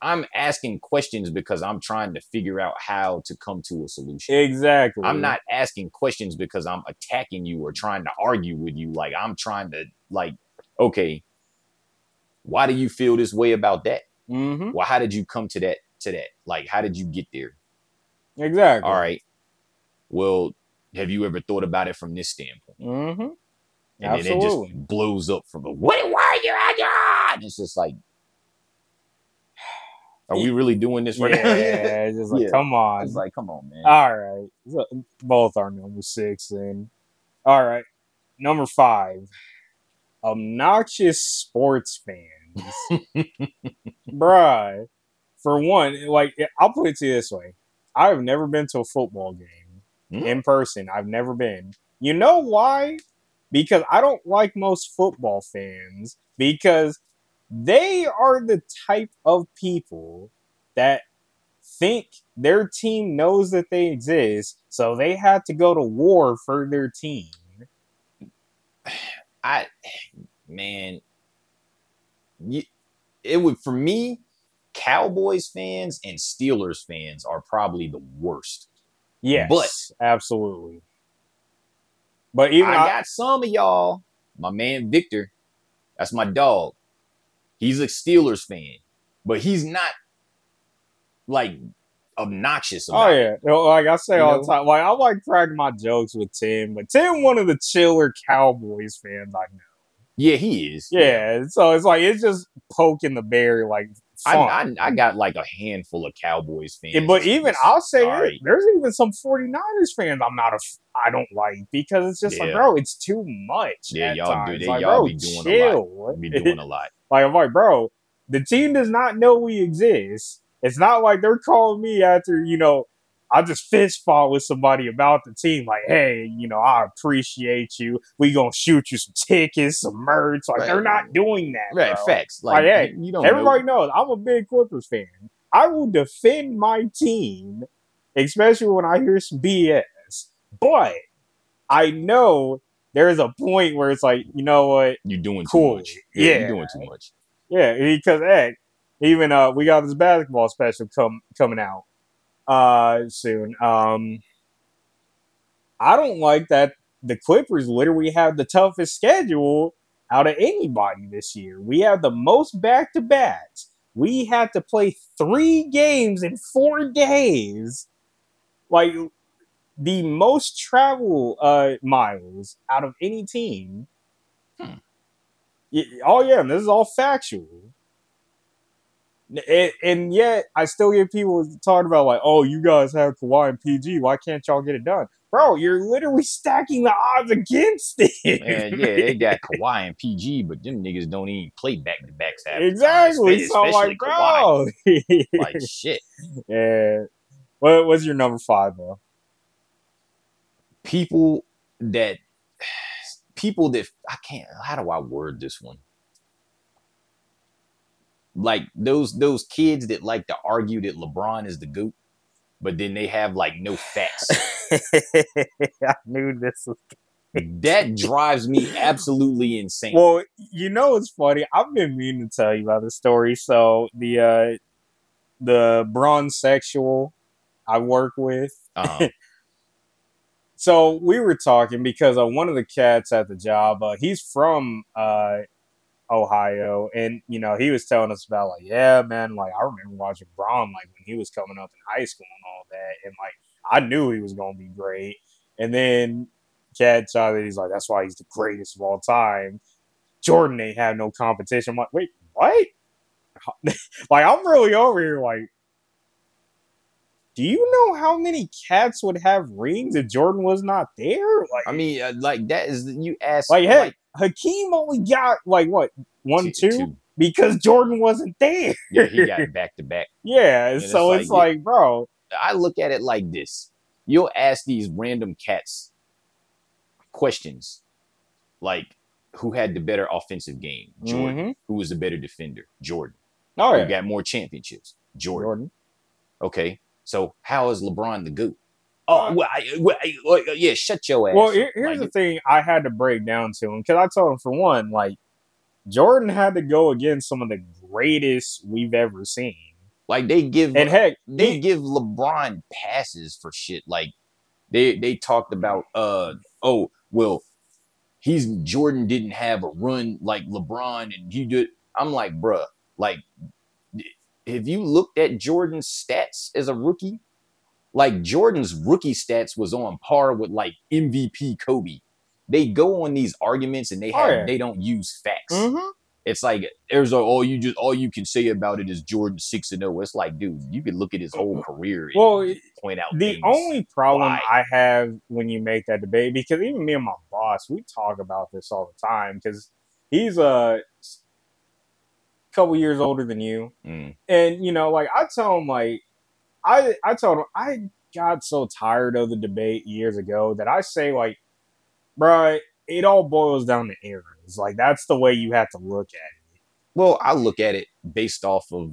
I'm asking questions because I'm trying to figure out how to come to a solution. Exactly. I'm not asking questions because I'm attacking you or trying to argue with you. Like I'm trying to like, okay, why do you feel this way about that? Mm-hmm. Well, how did you come to that to that? Like, how did you get there? Exactly. All right. Well, have you ever thought about it from this standpoint? Mm-hmm. And then it just blows up from the what are you at? And It's just like, <sighs> are we really doing this right yeah, now? <laughs> it's just like, Yeah. come on. It's like, come on, man. All right. So, both are number six. And all right. Number five. Obnoxious sports fans. <laughs> Bruh. For one, like I'll put it to you this way. I have never been to a football game Hmm. in person. I've never been. You know why? Because I don't like most football fans because they are the type of people that think their team knows that they exist, so they have to go to war for their team. <sighs> I, man, you, it would for me. Cowboys fans and Steelers fans are probably the worst. Yes, But- absolutely. But even I I, got some of y'all. My man Victor, that's my dog. He's a Steelers fan, but he's not like obnoxious oh, about oh yeah, know, like I say You all know? the time, like I like cracking my jokes with Tim, but Tim, one of the chiller Cowboys fans I know. Yeah, he is. Yeah, so it's like it's just poking the bear, like I. I, I got like a handful of Cowboys fans. Yeah, but even I'll say it, there's even some 49ers fans I'm not a I don't like because it's just like bro, it's too much. Yeah, y'all do- they- like, y'all bro, be doing a lot. chill. be <laughs> doing a lot. like I'm like, bro, the team does not know we exist. It's not like they're calling me after you know I just fist fought with somebody about the team. Like, hey, you know, I appreciate you. We gonna shoot you some tickets, some merch. Like, Right. they're not doing that. Right, bro. facts. Like, Like, hey, you, don't Everybody know. knows I'm a big Clippers fan. I will defend my team, especially when I hear some BS. But I know there's a point where it's like, you know what? You're doing Cool. too much. Yeah, Yeah. you're doing too much. Yeah, because hey, even uh, we got this basketball special come coming out uh soon. Um, I don't like that the Clippers literally have the toughest schedule out of anybody this year. We have the most back to backs. We had to play three games in four days. Like the most travel uh miles out of any team. Hmm. Oh yeah, and this is all factual. And, and yet, I still get people talking about like, "Oh, you guys have Kawhi and PG. Why can't y'all get it done, bro? You're literally stacking the odds against it." And yeah, <laughs> they got Kawhi and PG, but them niggas don't even play back to backs. exactly. So I'm like, bro, <laughs> like shit. <laughs> yeah. What was your number five, bro? People that <sighs> people that I can't. How do I word this one? Like those those kids that like to argue that LeBron is the goat. but then they have like no facts. <laughs> I knew this was. that drives me <laughs> absolutely insane. Well, you know it's funny. I've been meaning to tell you about the story. So the uh the bronze sexual I work with. Uh-huh. <laughs> So we were talking because uh, one of the cats at the job, uh, he's from uh, Ohio, and you know he was telling us about like, yeah, man, like I remember watching Bron like when he was coming up in high school and all that, and like I knew he was gonna be great, and then Cat saw that he's like, that's why he's the greatest of all time. Jordan ain't have no competition. I'm like, wait, what? <laughs> like I'm really over here like do you know how many cats would have rings if Jordan was not there? Like, I mean, uh, like that is you ask like, hey, Hakeem only got like what one, two, because Jordan wasn't there. yeah, he got back to back. <laughs> Yeah, And so it's it's like, like, bro, I look at it like this: you'll ask these random cats questions, like who had the better offensive game, Jordan. Mhm. Who was the better defender, Jordan. Oh Who got more championships, Jordan. Jordan. Okay, so how is LeBron the goat? Oh, well, I, well, I- well, yeah, shut your ass. Well, here, here's Like, the thing I had to break down to him because I told him for one, like Jordan had to go against some of the greatest we've ever seen, like they give and heck, they he- give LeBron passes for shit. Like they they talked about uh oh well he's Jordan didn't have a run like LeBron and he did. I'm like bruh, like if you looked at Jordan's stats as a rookie, like Jordan's rookie stats was on par with like MVP Kobe. They go on these arguments and they Oh, have yeah. they don't use facts Mhm. it's like there's a, all you just all you can say about it is Jordan six and zero. It's like, dude, you can look at his whole career and Well, point out The only problem Why? I have when you make that debate, because even me and my boss, we talk about this all the time, because he's a couple years older than you, Mm. and you know, like I tell him, like I I told him I got so tired of the debate years ago that I say, like, bruh, it all boils down to eras. Like that's the way you have to look at it. well, I look at it based off of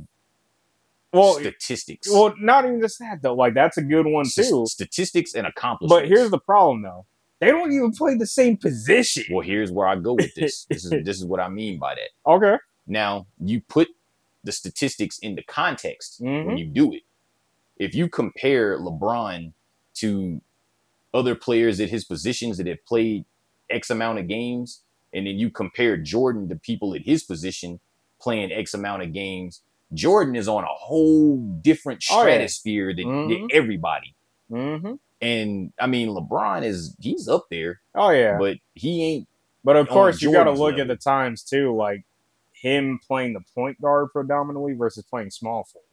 Well, statistics. well, not even just that though. Like that's a good one St- too. statistics and accomplishments. But here's the problem though. They don't even play the same position. well, here's where I go with this. <laughs> this is this is what I mean by that. Okay. Now you put the statistics into context Mhm. when you do it. If you compare LeBron to other players at his positions that have played X amount of games, and then you compare Jordan to people at his position playing X amount of games, Jordan is on a whole different Oh, stratosphere than, than Mhm. everybody. Mm-hmm. And I mean, LeBron is he's up there, Oh yeah. but he ain't. But of course, you got to look at the times too, like him playing the point guard predominantly versus playing small forward.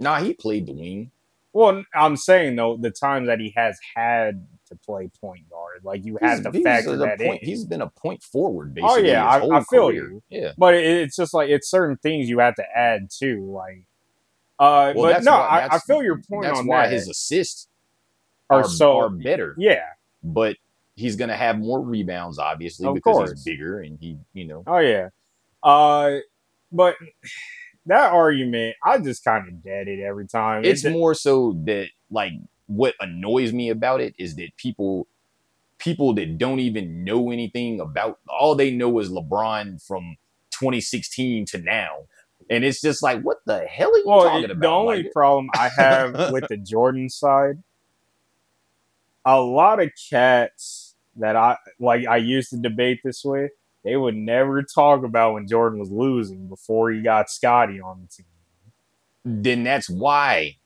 Nah, he played the wing. Well, I'm saying though, the times that he has had to play point guard, like you have to He's- factor that point, in. He's been a point forward basically. Oh, yeah, I- I feel career. you. Yeah. but it, it's just like it's certain things you have to add too, like. Uh, Well, but no, why- I, I feel your point That's on why that. his assists are are, so are better. yeah. But he's gonna have more rebounds, obviously, Of because course. he's bigger and he, you know. Oh yeah. Uh, but that argument, I just kind of dead it every time. It's It- more so that like what annoys me about it is that people people that don't even know anything about all they know is LeBron from 2016 to now. And it's just like, what the hell are you well, talking it- about? the only Like, problem I <laughs> have with the Jordan side, a lot of cats that I like, I used to debate this with, they would never talk about when Jordan was losing before he got Scottie on the team. then that's why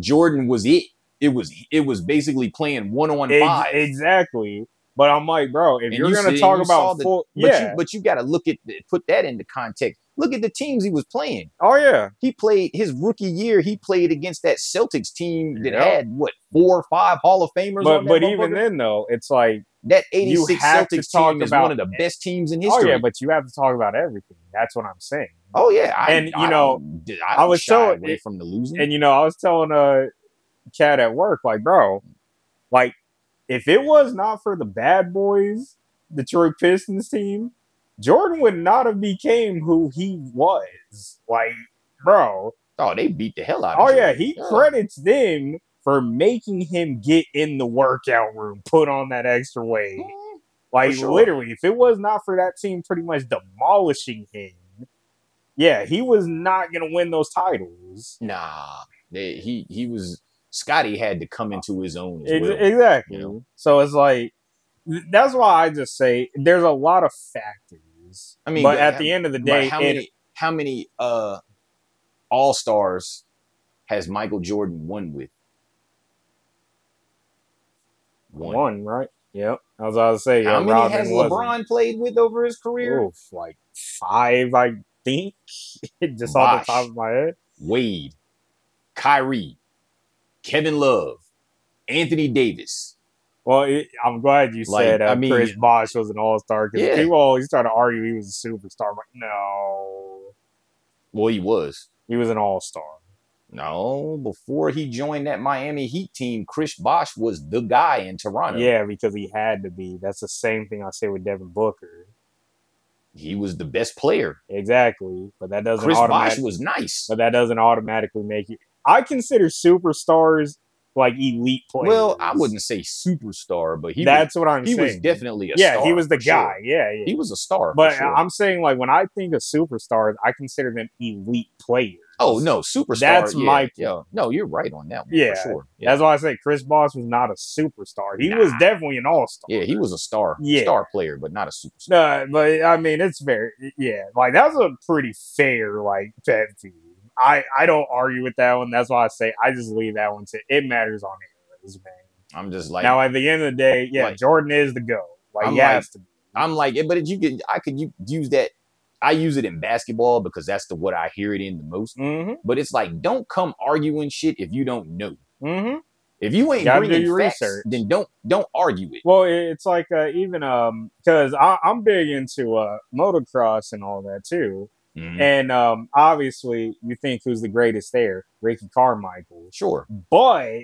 Jordan was it. It was it was basically playing one on five. exactly. But I'm like, bro, if And you're you gonna see- talk about the- full, But yeah, you but you got to look at put that into context. Look at the teams he was playing. oh yeah, He played his rookie year. He played against that Celtics team that Yeah. had what four or five Hall of Famers. but but even then though, it's like, that '86 Celtics team is about- one of the best teams in history. oh yeah, but you have to talk about everything. That's what I'm saying. Oh yeah, I, And, you I know, I, I was so- away from the losing. And you know, I was telling uh, a cat at work, like, bro, like, if it was not for the bad boys, the Detroit Pistons team, Jordan would not have became who he was. Like, bro, Oh, they beat the hell out of Oh yeah, he credits them for making him get in the workout room, put on that extra weight. Mm, Like sure. literally, if it was not for that team pretty much demolishing him, yeah, he was not gonna win those titles. Nah, they, he he was Scottie had to come into his own as Ex- well. exactly. you know? So it's like that's why I just say there's a lot of factors. I mean, but but at how- the end of the day, how it- many how many uh all stars has Michael Jordan won with? One. right? Yep. I was about to say, How many Rodman has wasn't. LeBron played with over his career? Oof, like five, I think, <laughs> just off the top of my head. Wade, Kyrie, Kevin Love, Anthony Davis. Well, it, I'm glad you Like, said uh, I mean- Chris Bosh was an All Star because Yeah. people always try to argue he was a superstar. I'm like, no, Well, he was. he was an All Star. No, before he joined that Miami Heat team, Chris Bosh was the guy in Toronto. Yeah, because he had to be. That's the same thing I say with Devin Booker. He was the best player. Exactly, but that doesn't Chris Bosh automatically. was nice. But that doesn't automatically make you. I consider superstars like elite players. Well, I wouldn't say superstar, but he That's what I'm was, he saying. was definitely a star. yeah, star. he was the for sure. guy. Yeah, yeah. He was a star. but sure. I'm saying like when I think of superstars, I consider them elite players. Oh no, superstar. That's yeah, my yeah. No, you're right on that one. Yeah, for sure. Yeah. That's why I say Chris Bosh was not a superstar. He was definitely an all star. yeah, he was a star, Yeah. star player, but not a superstar. No, but I mean, it's very yeah. Like that's a pretty fair like pet peeve. I I don't argue with that one. That's why I say I just leave that one to it matters on eras, man. I'm just like, now at the end of the day, yeah, like- Jordan is the go. Like I'm he has to be. I'm like, yeah, but you could, I could use that. I use it in basketball because that's the what I hear it in the most. Mm-hmm. But it's like, don't come arguing shit if you don't know. Mm-hmm. If you ain't Gotta do bringing your facts, research. then don't don't argue it. Well, it's like uh, even um because I'm big into uh motocross and all that too. Mhm. And um, obviously, you think who's the greatest there? Ricky Carmichael. Sure. But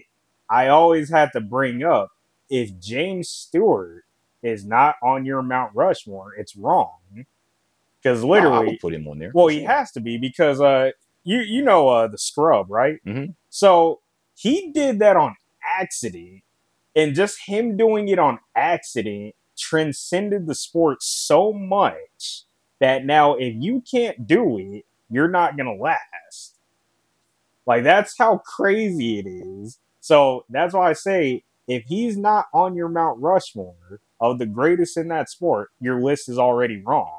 I always have to bring up if James Stewart is not on your Mount Rushmore, it's wrong. Because literally, would put him on there. well, he sure. has to be because uh, you you know uh, the scrub, right? Mhm. So he did that on accident, and just him doing it on accident transcended the sport so much that now if you can't do it, you're not gonna last. Like that's how crazy it is. So that's why I say if he's not on your Mount Rushmore of the greatest in that sport, your list is already wrong,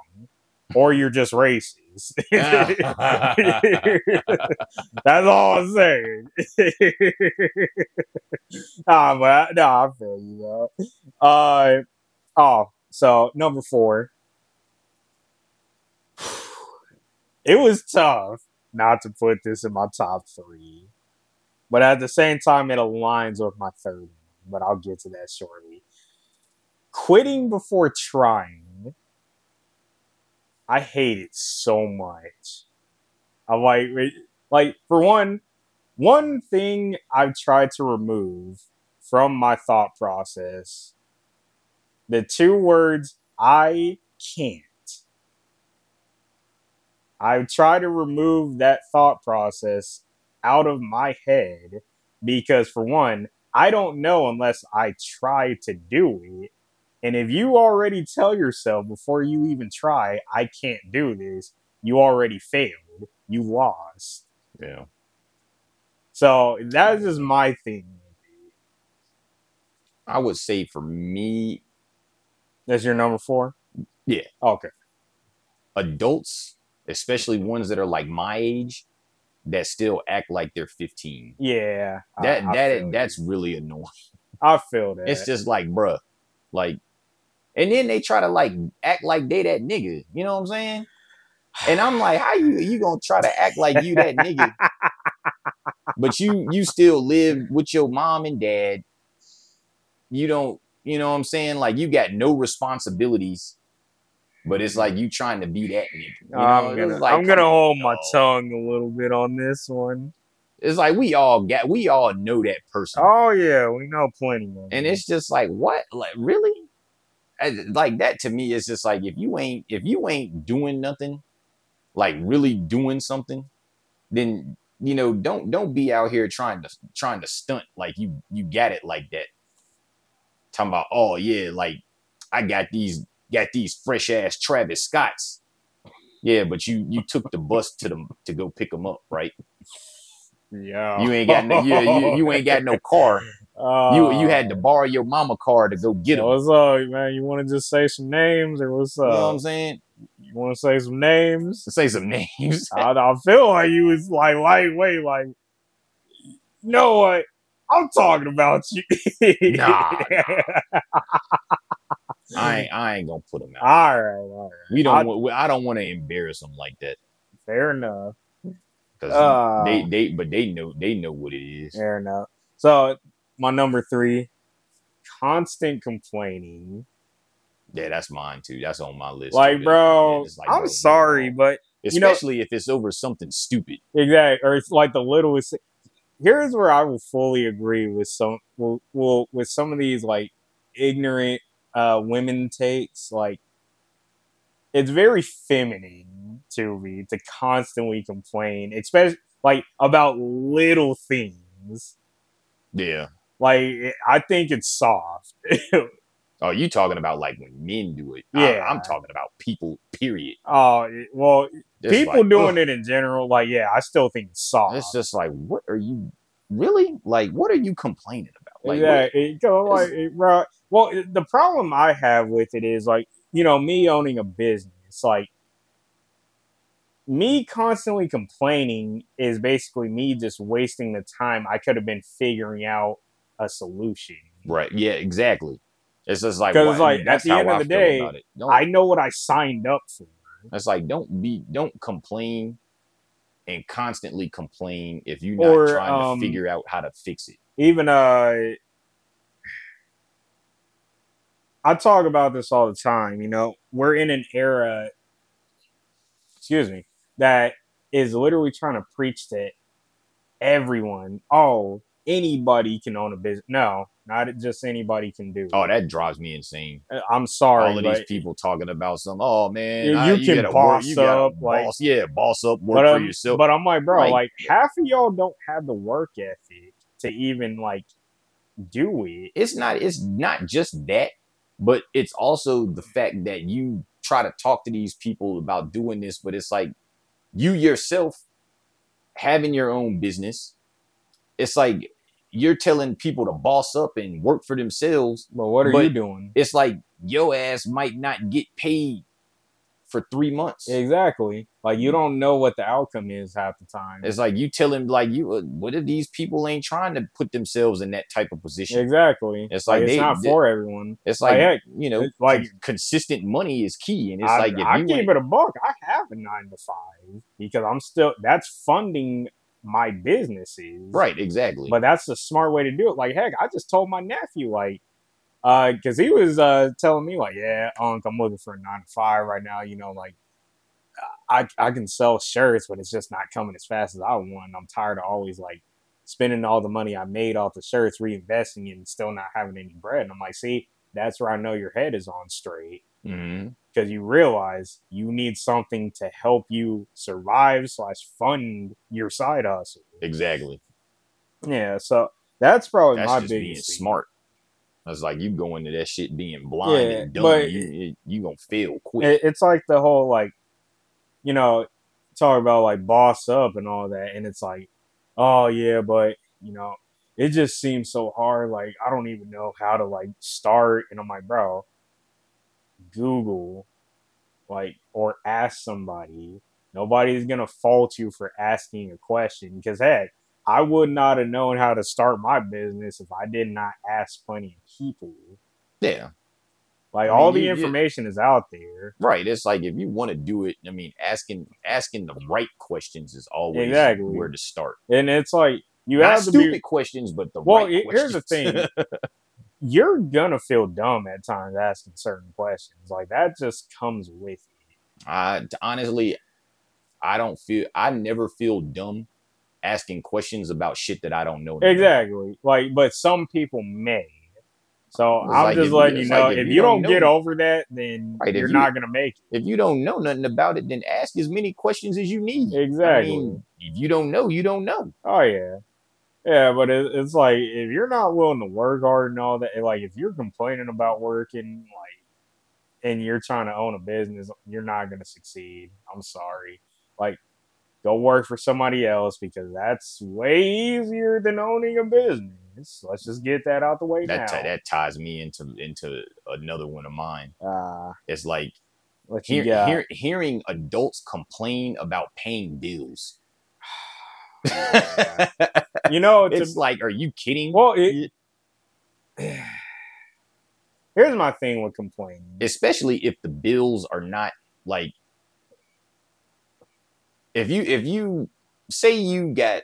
or you're just racist. <laughs> that's all I'm saying. <laughs> ah, but I, no, I feel you. Though. Uh, oh, so number four. It was tough not to put this in my top three. But at the same time, it aligns with my third one. But I'll get to that shortly. Quitting before trying. I hate it so much. I'm like, like for one, one thing I've tried to remove from my thought process, the two words "I can't." I try to remove that thought process out of my head because, for one, I don't know unless I try to do it. And if you already tell yourself before you even try, I can't do this, you already failed. You lost. Yeah. So that's just my thing. I would say for me, That's your number four? Yeah. Okay. adults, especially ones that are like my age, that still act like they're 15. Yeah. That I that that's you. really annoying. I feel that. It's just like, bruh, like, and then they try to like act like they that nigga. You know what I'm saying? And I'm like, how you you gonna try to act like you that nigga? but you you still live with your mom and dad. You don't, you know what I'm saying? Like you got no responsibilities, but it's like you trying to be that nigga. You know? I'm gonna like, I'm gonna hold my on. tongue a little bit on this one. It's like we all got we all know that person. Oh yeah, we know plenty of And it's just like, what? Like, really? Like that to me is just like if you ain't if you ain't doing nothing, like really doing something, then you know, don't don't be out here trying to trying to stunt like you you got it like that. Talking about, oh yeah, like I got these got these fresh ass Travis Scotts. Yeah, but you you took the bus to them to go pick them up, right? Yeah. You ain't got no you, you, you ain't got no car. <laughs> Uh, You you had to borrow your mama car to go get them. What's up, man? You want to just say some names, or what's You know what up? I'm saying? You want to say some names? Say some names. I, I feel like you was like lightweight, like, you know what? I'm talking about you. Nah, <laughs> I ain't I ain't gonna put them out. all right, all right. We don't. I- I don't want to embarrass them like that Fair enough. because Uh, they they but they know they know what it is. Fair enough. So my number three, constant complaining. Yeah, that's mine too. That's on my list. Like, bro, like, I'm bro, sorry, bro. but you know- especially if it's over something stupid. exactly, or it's like the littlest. Here's where I will fully agree with some, well, well with some of these like ignorant uh women takes. Like, it's very feminine to me to constantly complain, especially like about little things. Yeah. Like, I think it's soft. <laughs> Oh, you talking about like when men do it? Yeah. I, am talking about people. Period. Oh well, Just people like, doing ugh. it in general, like yeah, I still think it's soft. It's just like, what are you really like? What are you complaining about? Like, yeah, what- it like it, bro. Well, the problem I have with it is like you know me owning a business, like me constantly complaining is basically me just wasting the time I could have been figuring out a solution. right? Yeah, exactly. It's just like 'Cause why- it's like, that's at the end of I the day, about it. Don't- I know what I signed up for. It's like don't be don't complain and constantly complain if you're not Or, trying um, to figure out how to fix it. even uh I talk about this all the time, you know. We're in an era excuse me, that is literally trying to preach to everyone, oh, anybody can own a business. No, not just anybody can do. it. Oh, that drives me insane. Uh, I'm sorry, All of these people talking about some. Oh man, You- I- you can gotta boss work, you up, like- boss, yeah, boss up, work but, for yourself. but I'm like, bro, Like- like half of y'all don't have the work ethic to even like do it. it's not it's not just that but it's also the fact that you try to talk to these people about doing this but it's like you yourself having your own business it's like you're telling people to boss up and work for themselves But what are But- you doing? it's like your ass might not get paid for three months Exactly. Like you don't know what the outcome is half the time. it's like you telling like you uh, what if these people ain't trying to put themselves in that type of position exactly. It's like, like it's they- not they- for everyone. it's like Like, heck, you know like- consistent money is key and it's I, like if I you keep it a buck. I have a nine to five because I'm still that's funding my businesses. Right, exactly. But that's the smart way to do it. Like, heck, I just told my nephew, like, uh, because he was uh telling me, like, yeah, Unc, I'm looking for a nine to five right now. You know, like, I I can sell shirts, but it's just not coming as fast as I want. I'm tired of always like spending all the money I made off the shirts, reinvesting it, and still not having any bread. And I'm like, see, that's where I know your head is on straight hmm because you realize you need something to help you survive slash fund your side hustle. Exactly. Yeah, so that's probably That's my just being biggest smart. That's like you go into that shit being blind Yeah, and dumb. but- you, you you gonna fail quick. It, it's like the whole like, you know, talk about like boss up and all that, and it's like, oh yeah, but you know, it just seems so hard. Like I don't even know how to like start, and I'm like, bro, Google, like, or ask somebody. Nobody's gonna fault you for asking a question because heck, I would not have known how to start my business if I did not ask plenty of people. yeah. Like I mean, all the you- you- information is out there. Right. It's like if you want to do it, I mean, asking asking the right questions is always Exactly. where to start. And it's like you Not have stupid be. questions, but the Well, right he- here's the thing. <laughs> You're gonna feel dumb at times asking certain questions. Like that just comes with it. I honestly, I don't feel. I never feel dumb asking questions about shit that I don't know. Exactly. Like, but some people may. So It's I'm like just if- letting you know like if, you don't, get know- over that, then Right, you're you- not gonna make it. If you don't know nothing about it, then ask as many questions as you need. Exactly. I mean, if you don't know, you don't know. Oh yeah, yeah. But it, it's like if you're not willing to work hard and all that, like if you're complaining about working, like, and you're trying to own a business, you're not gonna succeed. I'm sorry. Like, go work for somebody else because that's way easier than owning a business. Let's just get that out the way That now. that ties me into into another one of mine. uh, It's like hear, hear, hearing adults complain about paying bills. <laughs> you know, to, it's like, are you kidding? well, it, <sighs> here's my thing with complaining. especially if the bills are not like if you if you say you got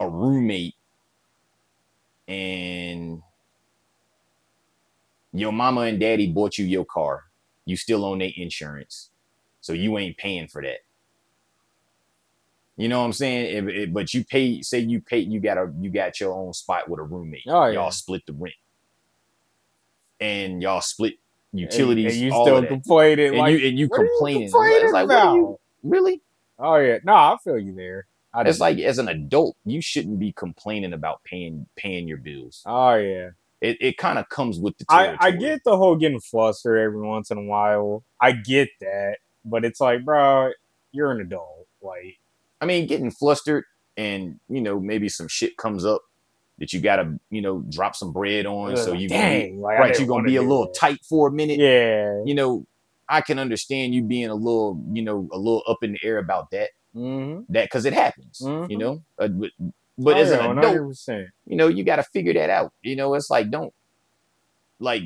a roommate and your mama and daddy bought you your car you still own their insurance so you ain't paying for that you know what i'm saying? If- if- but you pay say you pay you got a you got your own spot with a roommate. Oh, yeah. y'all split the rent. And y'all split utilities and, you all still complaining and like you and you are you complaining. Complaining it's like what you really? Oh yeah, no, I feel you there. I it's like as an adult you shouldn't be complaining about paying paying your bills. Oh yeah, it, it kind of comes with the I territory. I get the whole getting flustered every once in a while. I get that, but it's like, bro, you're an adult. Like, I mean, getting flustered and you know maybe some shit comes up that you gotta you know drop some bread on, so you dang, gonna, like, right you're gonna be a little that. tight for a minute. Yeah. You know, I can understand you being a little you know a little up in the air about that Mm-hmm. that because it happens. Mhm. You know, uh, but, but oh, as yeah, an adult, 100%. you know, you got to figure that out. You know, it's like don't like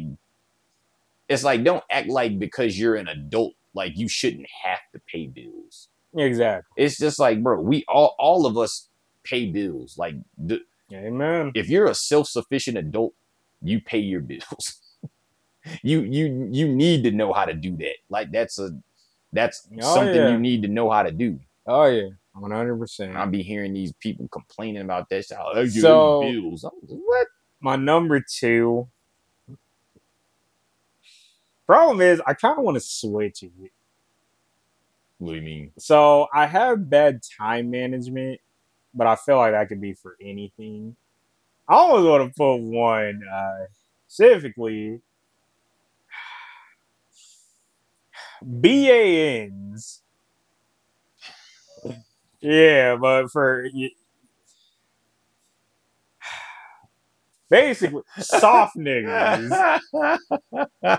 it's like don't act like because you're an adult like you shouldn't have to pay bills. Exactly. It's just like, bro, we all all of us pay bills. Like the, Amen. if you're a self-sufficient adult, you pay your bills. <laughs> you you you need to know how to do that. Like that's a that's Oh, something yeah. you need to know how to do. Oh yeah, one hundred percent. I'll be hearing these people complaining about that. shit. Oh, you So- bills. What? My number two. Problem is, I kind of want to switch it. What do you mean? So I have bad time management, but I feel like that could be for anything. I almost want to put one uh, specifically. BANs. Yeah, but for basically soft <laughs> niggas. <laughs>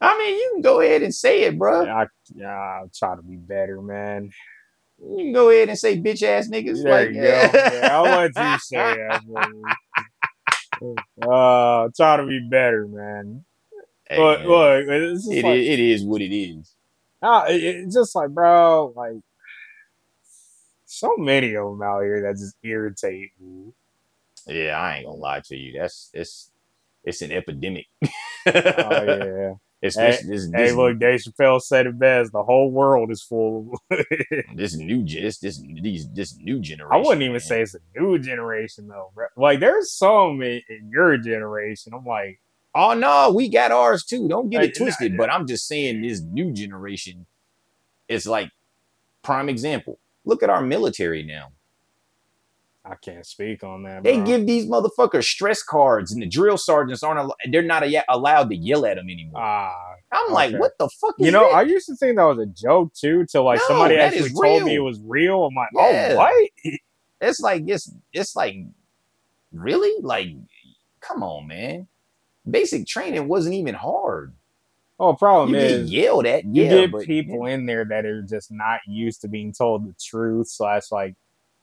I mean, you can go ahead and say it, bro. I, yeah, I'll try to be better, man. You can go ahead and say bitch ass niggas. There like, you go. Yeah, I'll let <laughs> you say that. Uh, try to be better, man. Hey, but man, look, it's it, like, is, it is what it is. ah, it- it's just like, bro, like so many of them out here that just irritate me. Yeah, I ain't gonna lie to you. That's it's it's an epidemic. <laughs> Oh yeah. Especially this, hey, this, look, Dave Chappelle said it best. The whole world is full. of <laughs> this new gen- this this these this new generation. I wouldn't even man. say it's a new generation though. bro. Like there's some in, in your generation. I'm like, Oh no, we got ours too. Don't get Hey, it twisted. nah, But I'm just saying this new generation is like prime example. Look at our military now. I can't speak on that. They give these motherfuckers stress cards, and the drill sergeants aren't. al- They're not a- allowed to yell at them anymore. ah. I'm like, what the fuck? Is You know, that? I used to think that was a joke too, till like No, somebody actually told me it was real. I'm like, Yeah. oh, what? it's like it's it's like really like come on, man. Basic training wasn't even hard. Oh, problem You is, yelled at, you yeah, get but people in there that are just not used to being told the truth, slash like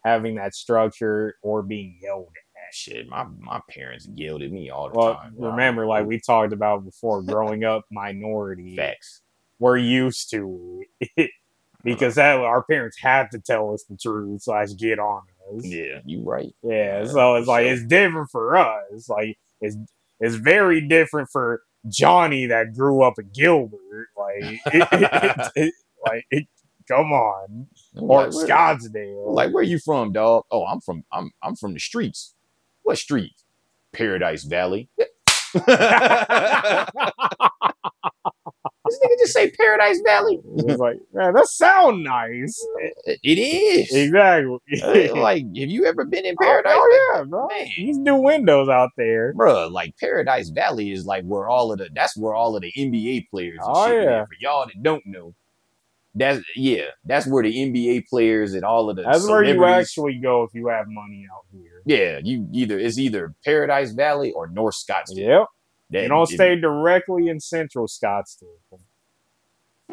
having that structure or being yelled at. shit. My my parents yelled at me all the Well, time. bro. remember, like we talked about before, growing up <laughs> minority, facts. we're used to it <laughs> because that our parents had to tell us the truth, slash get on us. Yeah, you right. Yeah, Yeah, so it's like sure. it's different for us. Like it's it's very different for Johnny that grew up in Gilbert. Like, <laughs> it, it- it- like come on. or Like, Scottsdale. Like, where you from, dog? Oh, I'm from I'm I'm from the streets. What street? Paradise Valley. <laughs> this nigga just say Paradise Valley. it's like, man, that sound nice. It is. Exactly. <laughs> Uh, like, have you ever been in Paradise? Oh, yeah, bro. Man. These new windows out there. bro. like Paradise Valley is like where all of the that's where all of the NBA players Oh, yeah. For y'all that don't know, that's yeah, that's where the NBA players and all of the That's where you actually go if you have money out here. Yeah, you either it's either Paradise Valley or North Scottsdale. Yep. That- You don't if- stay directly in Central Scottsdale.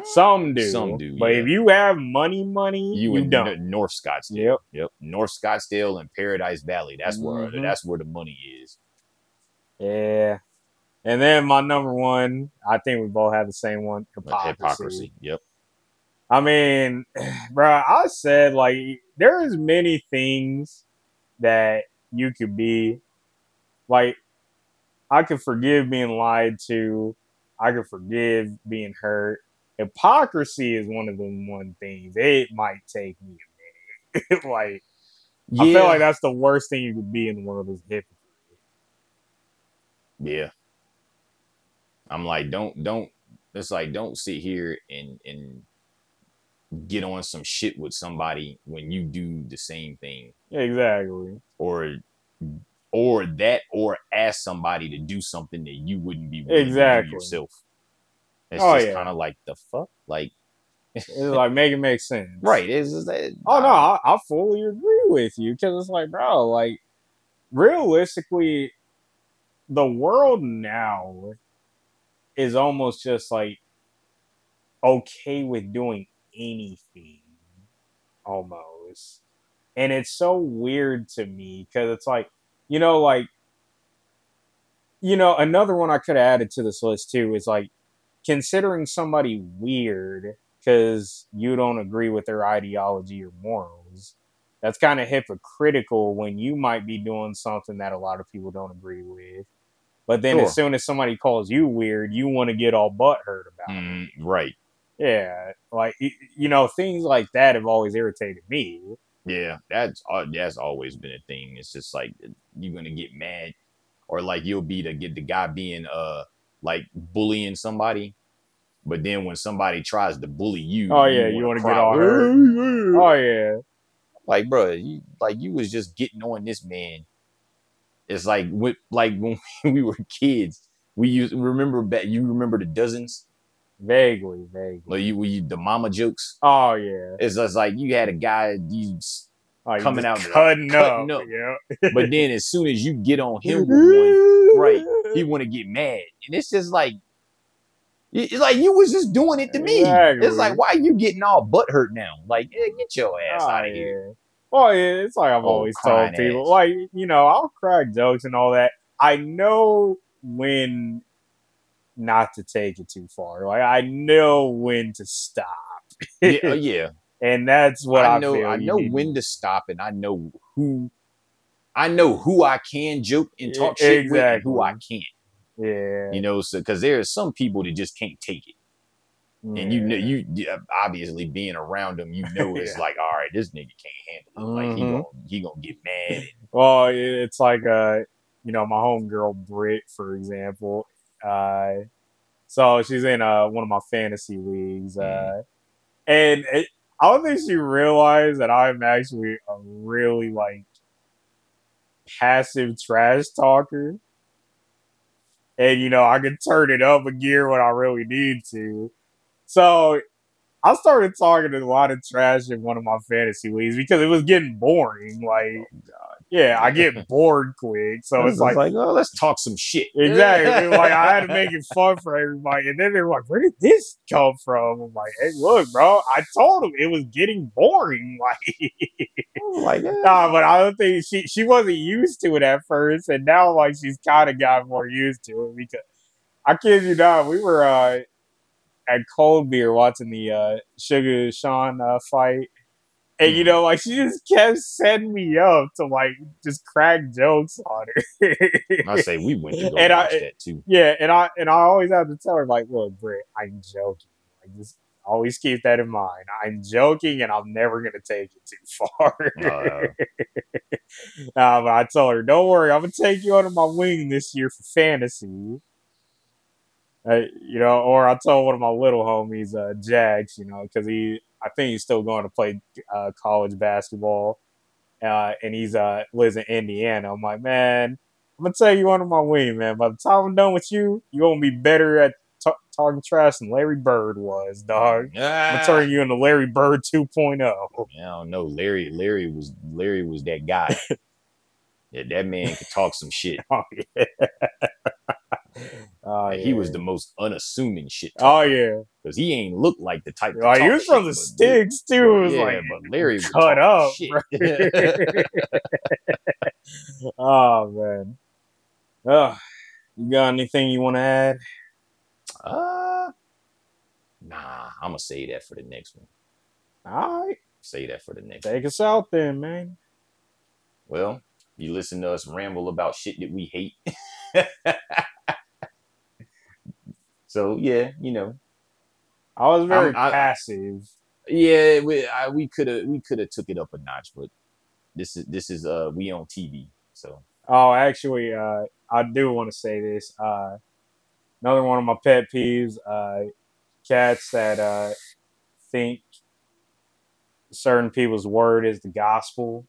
Some do. Some do, But yeah. if you have money, money, you, you, in don't. North Scottsdale. Yep. Yep. North Scottsdale and Paradise Valley. That's where Mhm. that's where the money is. Yeah. And then my number one, I think we both have the same one hypocrisy. Hypocrisy. Yep. I mean, <sighs> bro, I said like there is many things that you could be. Like, I could forgive being lied to. I could forgive being hurt. Hypocrisy is one of the one things. It might take me a minute. <laughs> like, I feel like that's the worst thing you could be in the world is hypocrite. Yeah. I'm like, don't don't it's like don't sit here and and get on some shit with somebody when you do the same thing. Exactly. Or or that or ask somebody to do something that you wouldn't be Exactly. yourself. It's Oh, just yeah. kind of like the fuck? Like It's like make it make sense. <laughs> right. It's just that Oh no, I, I fully agree with you because it's like, bro, like realistically, the world now is almost just like okay with doing anything, almost, and it's so weird to me because it's like, you know, like, you know, another one I could have added to this list too is like considering somebody weird because you don't agree with their ideology or morals. That's kind of hypocritical when you might be doing something that a lot of people don't agree with. But then Sure. as soon as somebody calls you weird, you want to get all butthurt about it. Mm, right. Yeah. Like, you know, things like that have always irritated me. Yeah, that's uh, that's always been a thing. It's just like you're gonna get mad, or like you'll be to get the guy being uh like bullying somebody, but then when somebody tries to bully you, Oh, yeah, you wanna get all hurt. Oh, yeah. like bro, you like you was just getting on this man. It's like with like <laughs> when we were kids, we used remember back. You remember the dozens, Vaguely, vaguely. like you, we the mama jokes. Oh, yeah. It's just like you had a guy, you Like, Coming out, cutting, cutting up. up. Yeah. but then as soon as you get on him one, <laughs> right, he want to get mad, and it's just like, it's like you was just doing it to me. Exactly. It's like, why are you getting all butt hurt now? Like, eh, get your ass Oh, out of here. yeah. Well, yeah, it's like I've Oh, always told people, ass. like you know, I'll crack jokes and all that. I know when not to take it too far. Like I know when to stop, yeah, <laughs> uh, yeah. and that's what I, I know. I know when to stop, and I know who. I know who I can joke and talk shit with, and who I can't. Yeah, You know, so because there are some people that just can't take it. and you know you obviously being around them, you <laughs> know it's Yeah. like, all right, this nigga can't handle it. Like he Mhm. gonna he gonna get mad. Well, it's like uh, you know, my homegirl Brit, for example. Uh, so she's in uh one of my fantasy leagues, uh, and it, I don't think she realized that I'm actually a really like passive trash talker, and you know I can turn it up a gear when I really need to. So I started talking a lot of trash in one of my fantasy leagues because it was getting boring. Like, yeah, I get <laughs> bored quick, so it's like, oh, let's talk some shit. exactly <laughs> like I had to make it fun for everybody, and then they're like, "Where did this come from?" I'm like, "Hey, look, bro, I told them it was getting boring." <laughs> Like, like eh, nah, but I don't think she she wasn't used to it at first, and now like she's kind of got more used to it because I kid you not, we were uh, at Cold Beer watching the uh, Sugar Sean uh, fight. And you know, like she just kept setting me up to like just crack jokes on her. I say we went to go And I- watch that too. yeah, and I and I always have to tell her like, look, Britt, I'm joking. Like just Always keep that in mind. I'm joking, and I'm never gonna take it too far. Uh, <laughs> Nah, but I told her, don't worry, I'm gonna take you under my wing this year for fantasy. Uh, you know, or I told one of my little homies, uh, Jax, you know, because he, I think he's still going to play uh, college basketball, uh, and he's uh lives in Indiana. I'm like, man, I'm gonna tell you under my wing, man. By the time I'm done with you, you're gonna be better at t- talking trash than Larry Bird was, dog. I'm <laughs> gonna ah, turn you into Larry Bird oh. 2.0. I don't know. Larry, Larry was Larry was that guy. <laughs> yeah, that man could talk some shit. Oh yeah. <laughs> <laughs> oh, Like, He was the most unassuming shit. Oh yeah. because he ain't look like the type. Like, he was from the sticks too. It was yeah, like but Larry cut up. <laughs> <laughs> oh man. Oh, you got anything you want to add? uh, nah, I'm gonna say that for the next one. All right, Say that for the next. take us out then, man. Well, you listen to us ramble about shit that we hate. So yeah, you know, I was very I- passive. yeah, we I, we could have we could have took it up a notch, but this is this is uh we on TV, so Oh, actually, uh, I do want to say this. Uh, another one of my pet peeves: uh, cats that uh, think certain people's word is the gospel,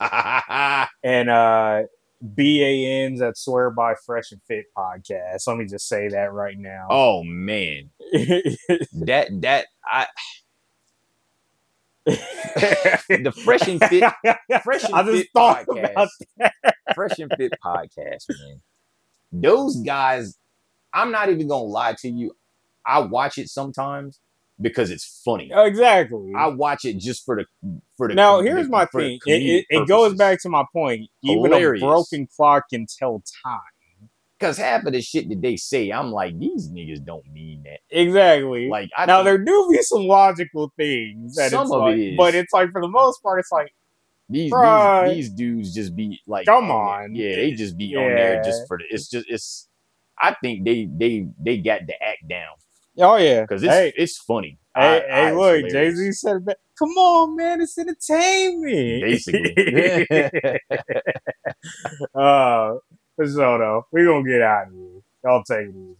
<laughs> and uh, BANs that swear by Fresh and Fit podcast. Let me just say that right now. oh man, <laughs> that that I the fresh and fit fresh and I just fit thought podcast. about Fresh and Fit podcast, man. Those guys, I'm not even gonna lie to you. I watch it sometimes because it's funny. Oh, exactly. I watch it just for the for the. now here's the- my thing. It, it, it goes back to my point. Even Hilarious. a broken clock can tell time. because half of the shit that they say, I'm like, these niggas don't mean that. Exactly. Like, I now there do be some logical things that Some it's of like, it is. but it's like for the most part, it's like these, Bruh. these these dudes just be like, Come on on. yeah, they just be on there just for the. It's just it's. I think they they they got the act down oh yeah, because it's hey, it's funny. hey, I- hey, I- look, Jay Z said, "Come on, man, it's entertainment." Basically. <laughs> <laughs> uh, so though, we gonna get out of here. Y'all take it easy.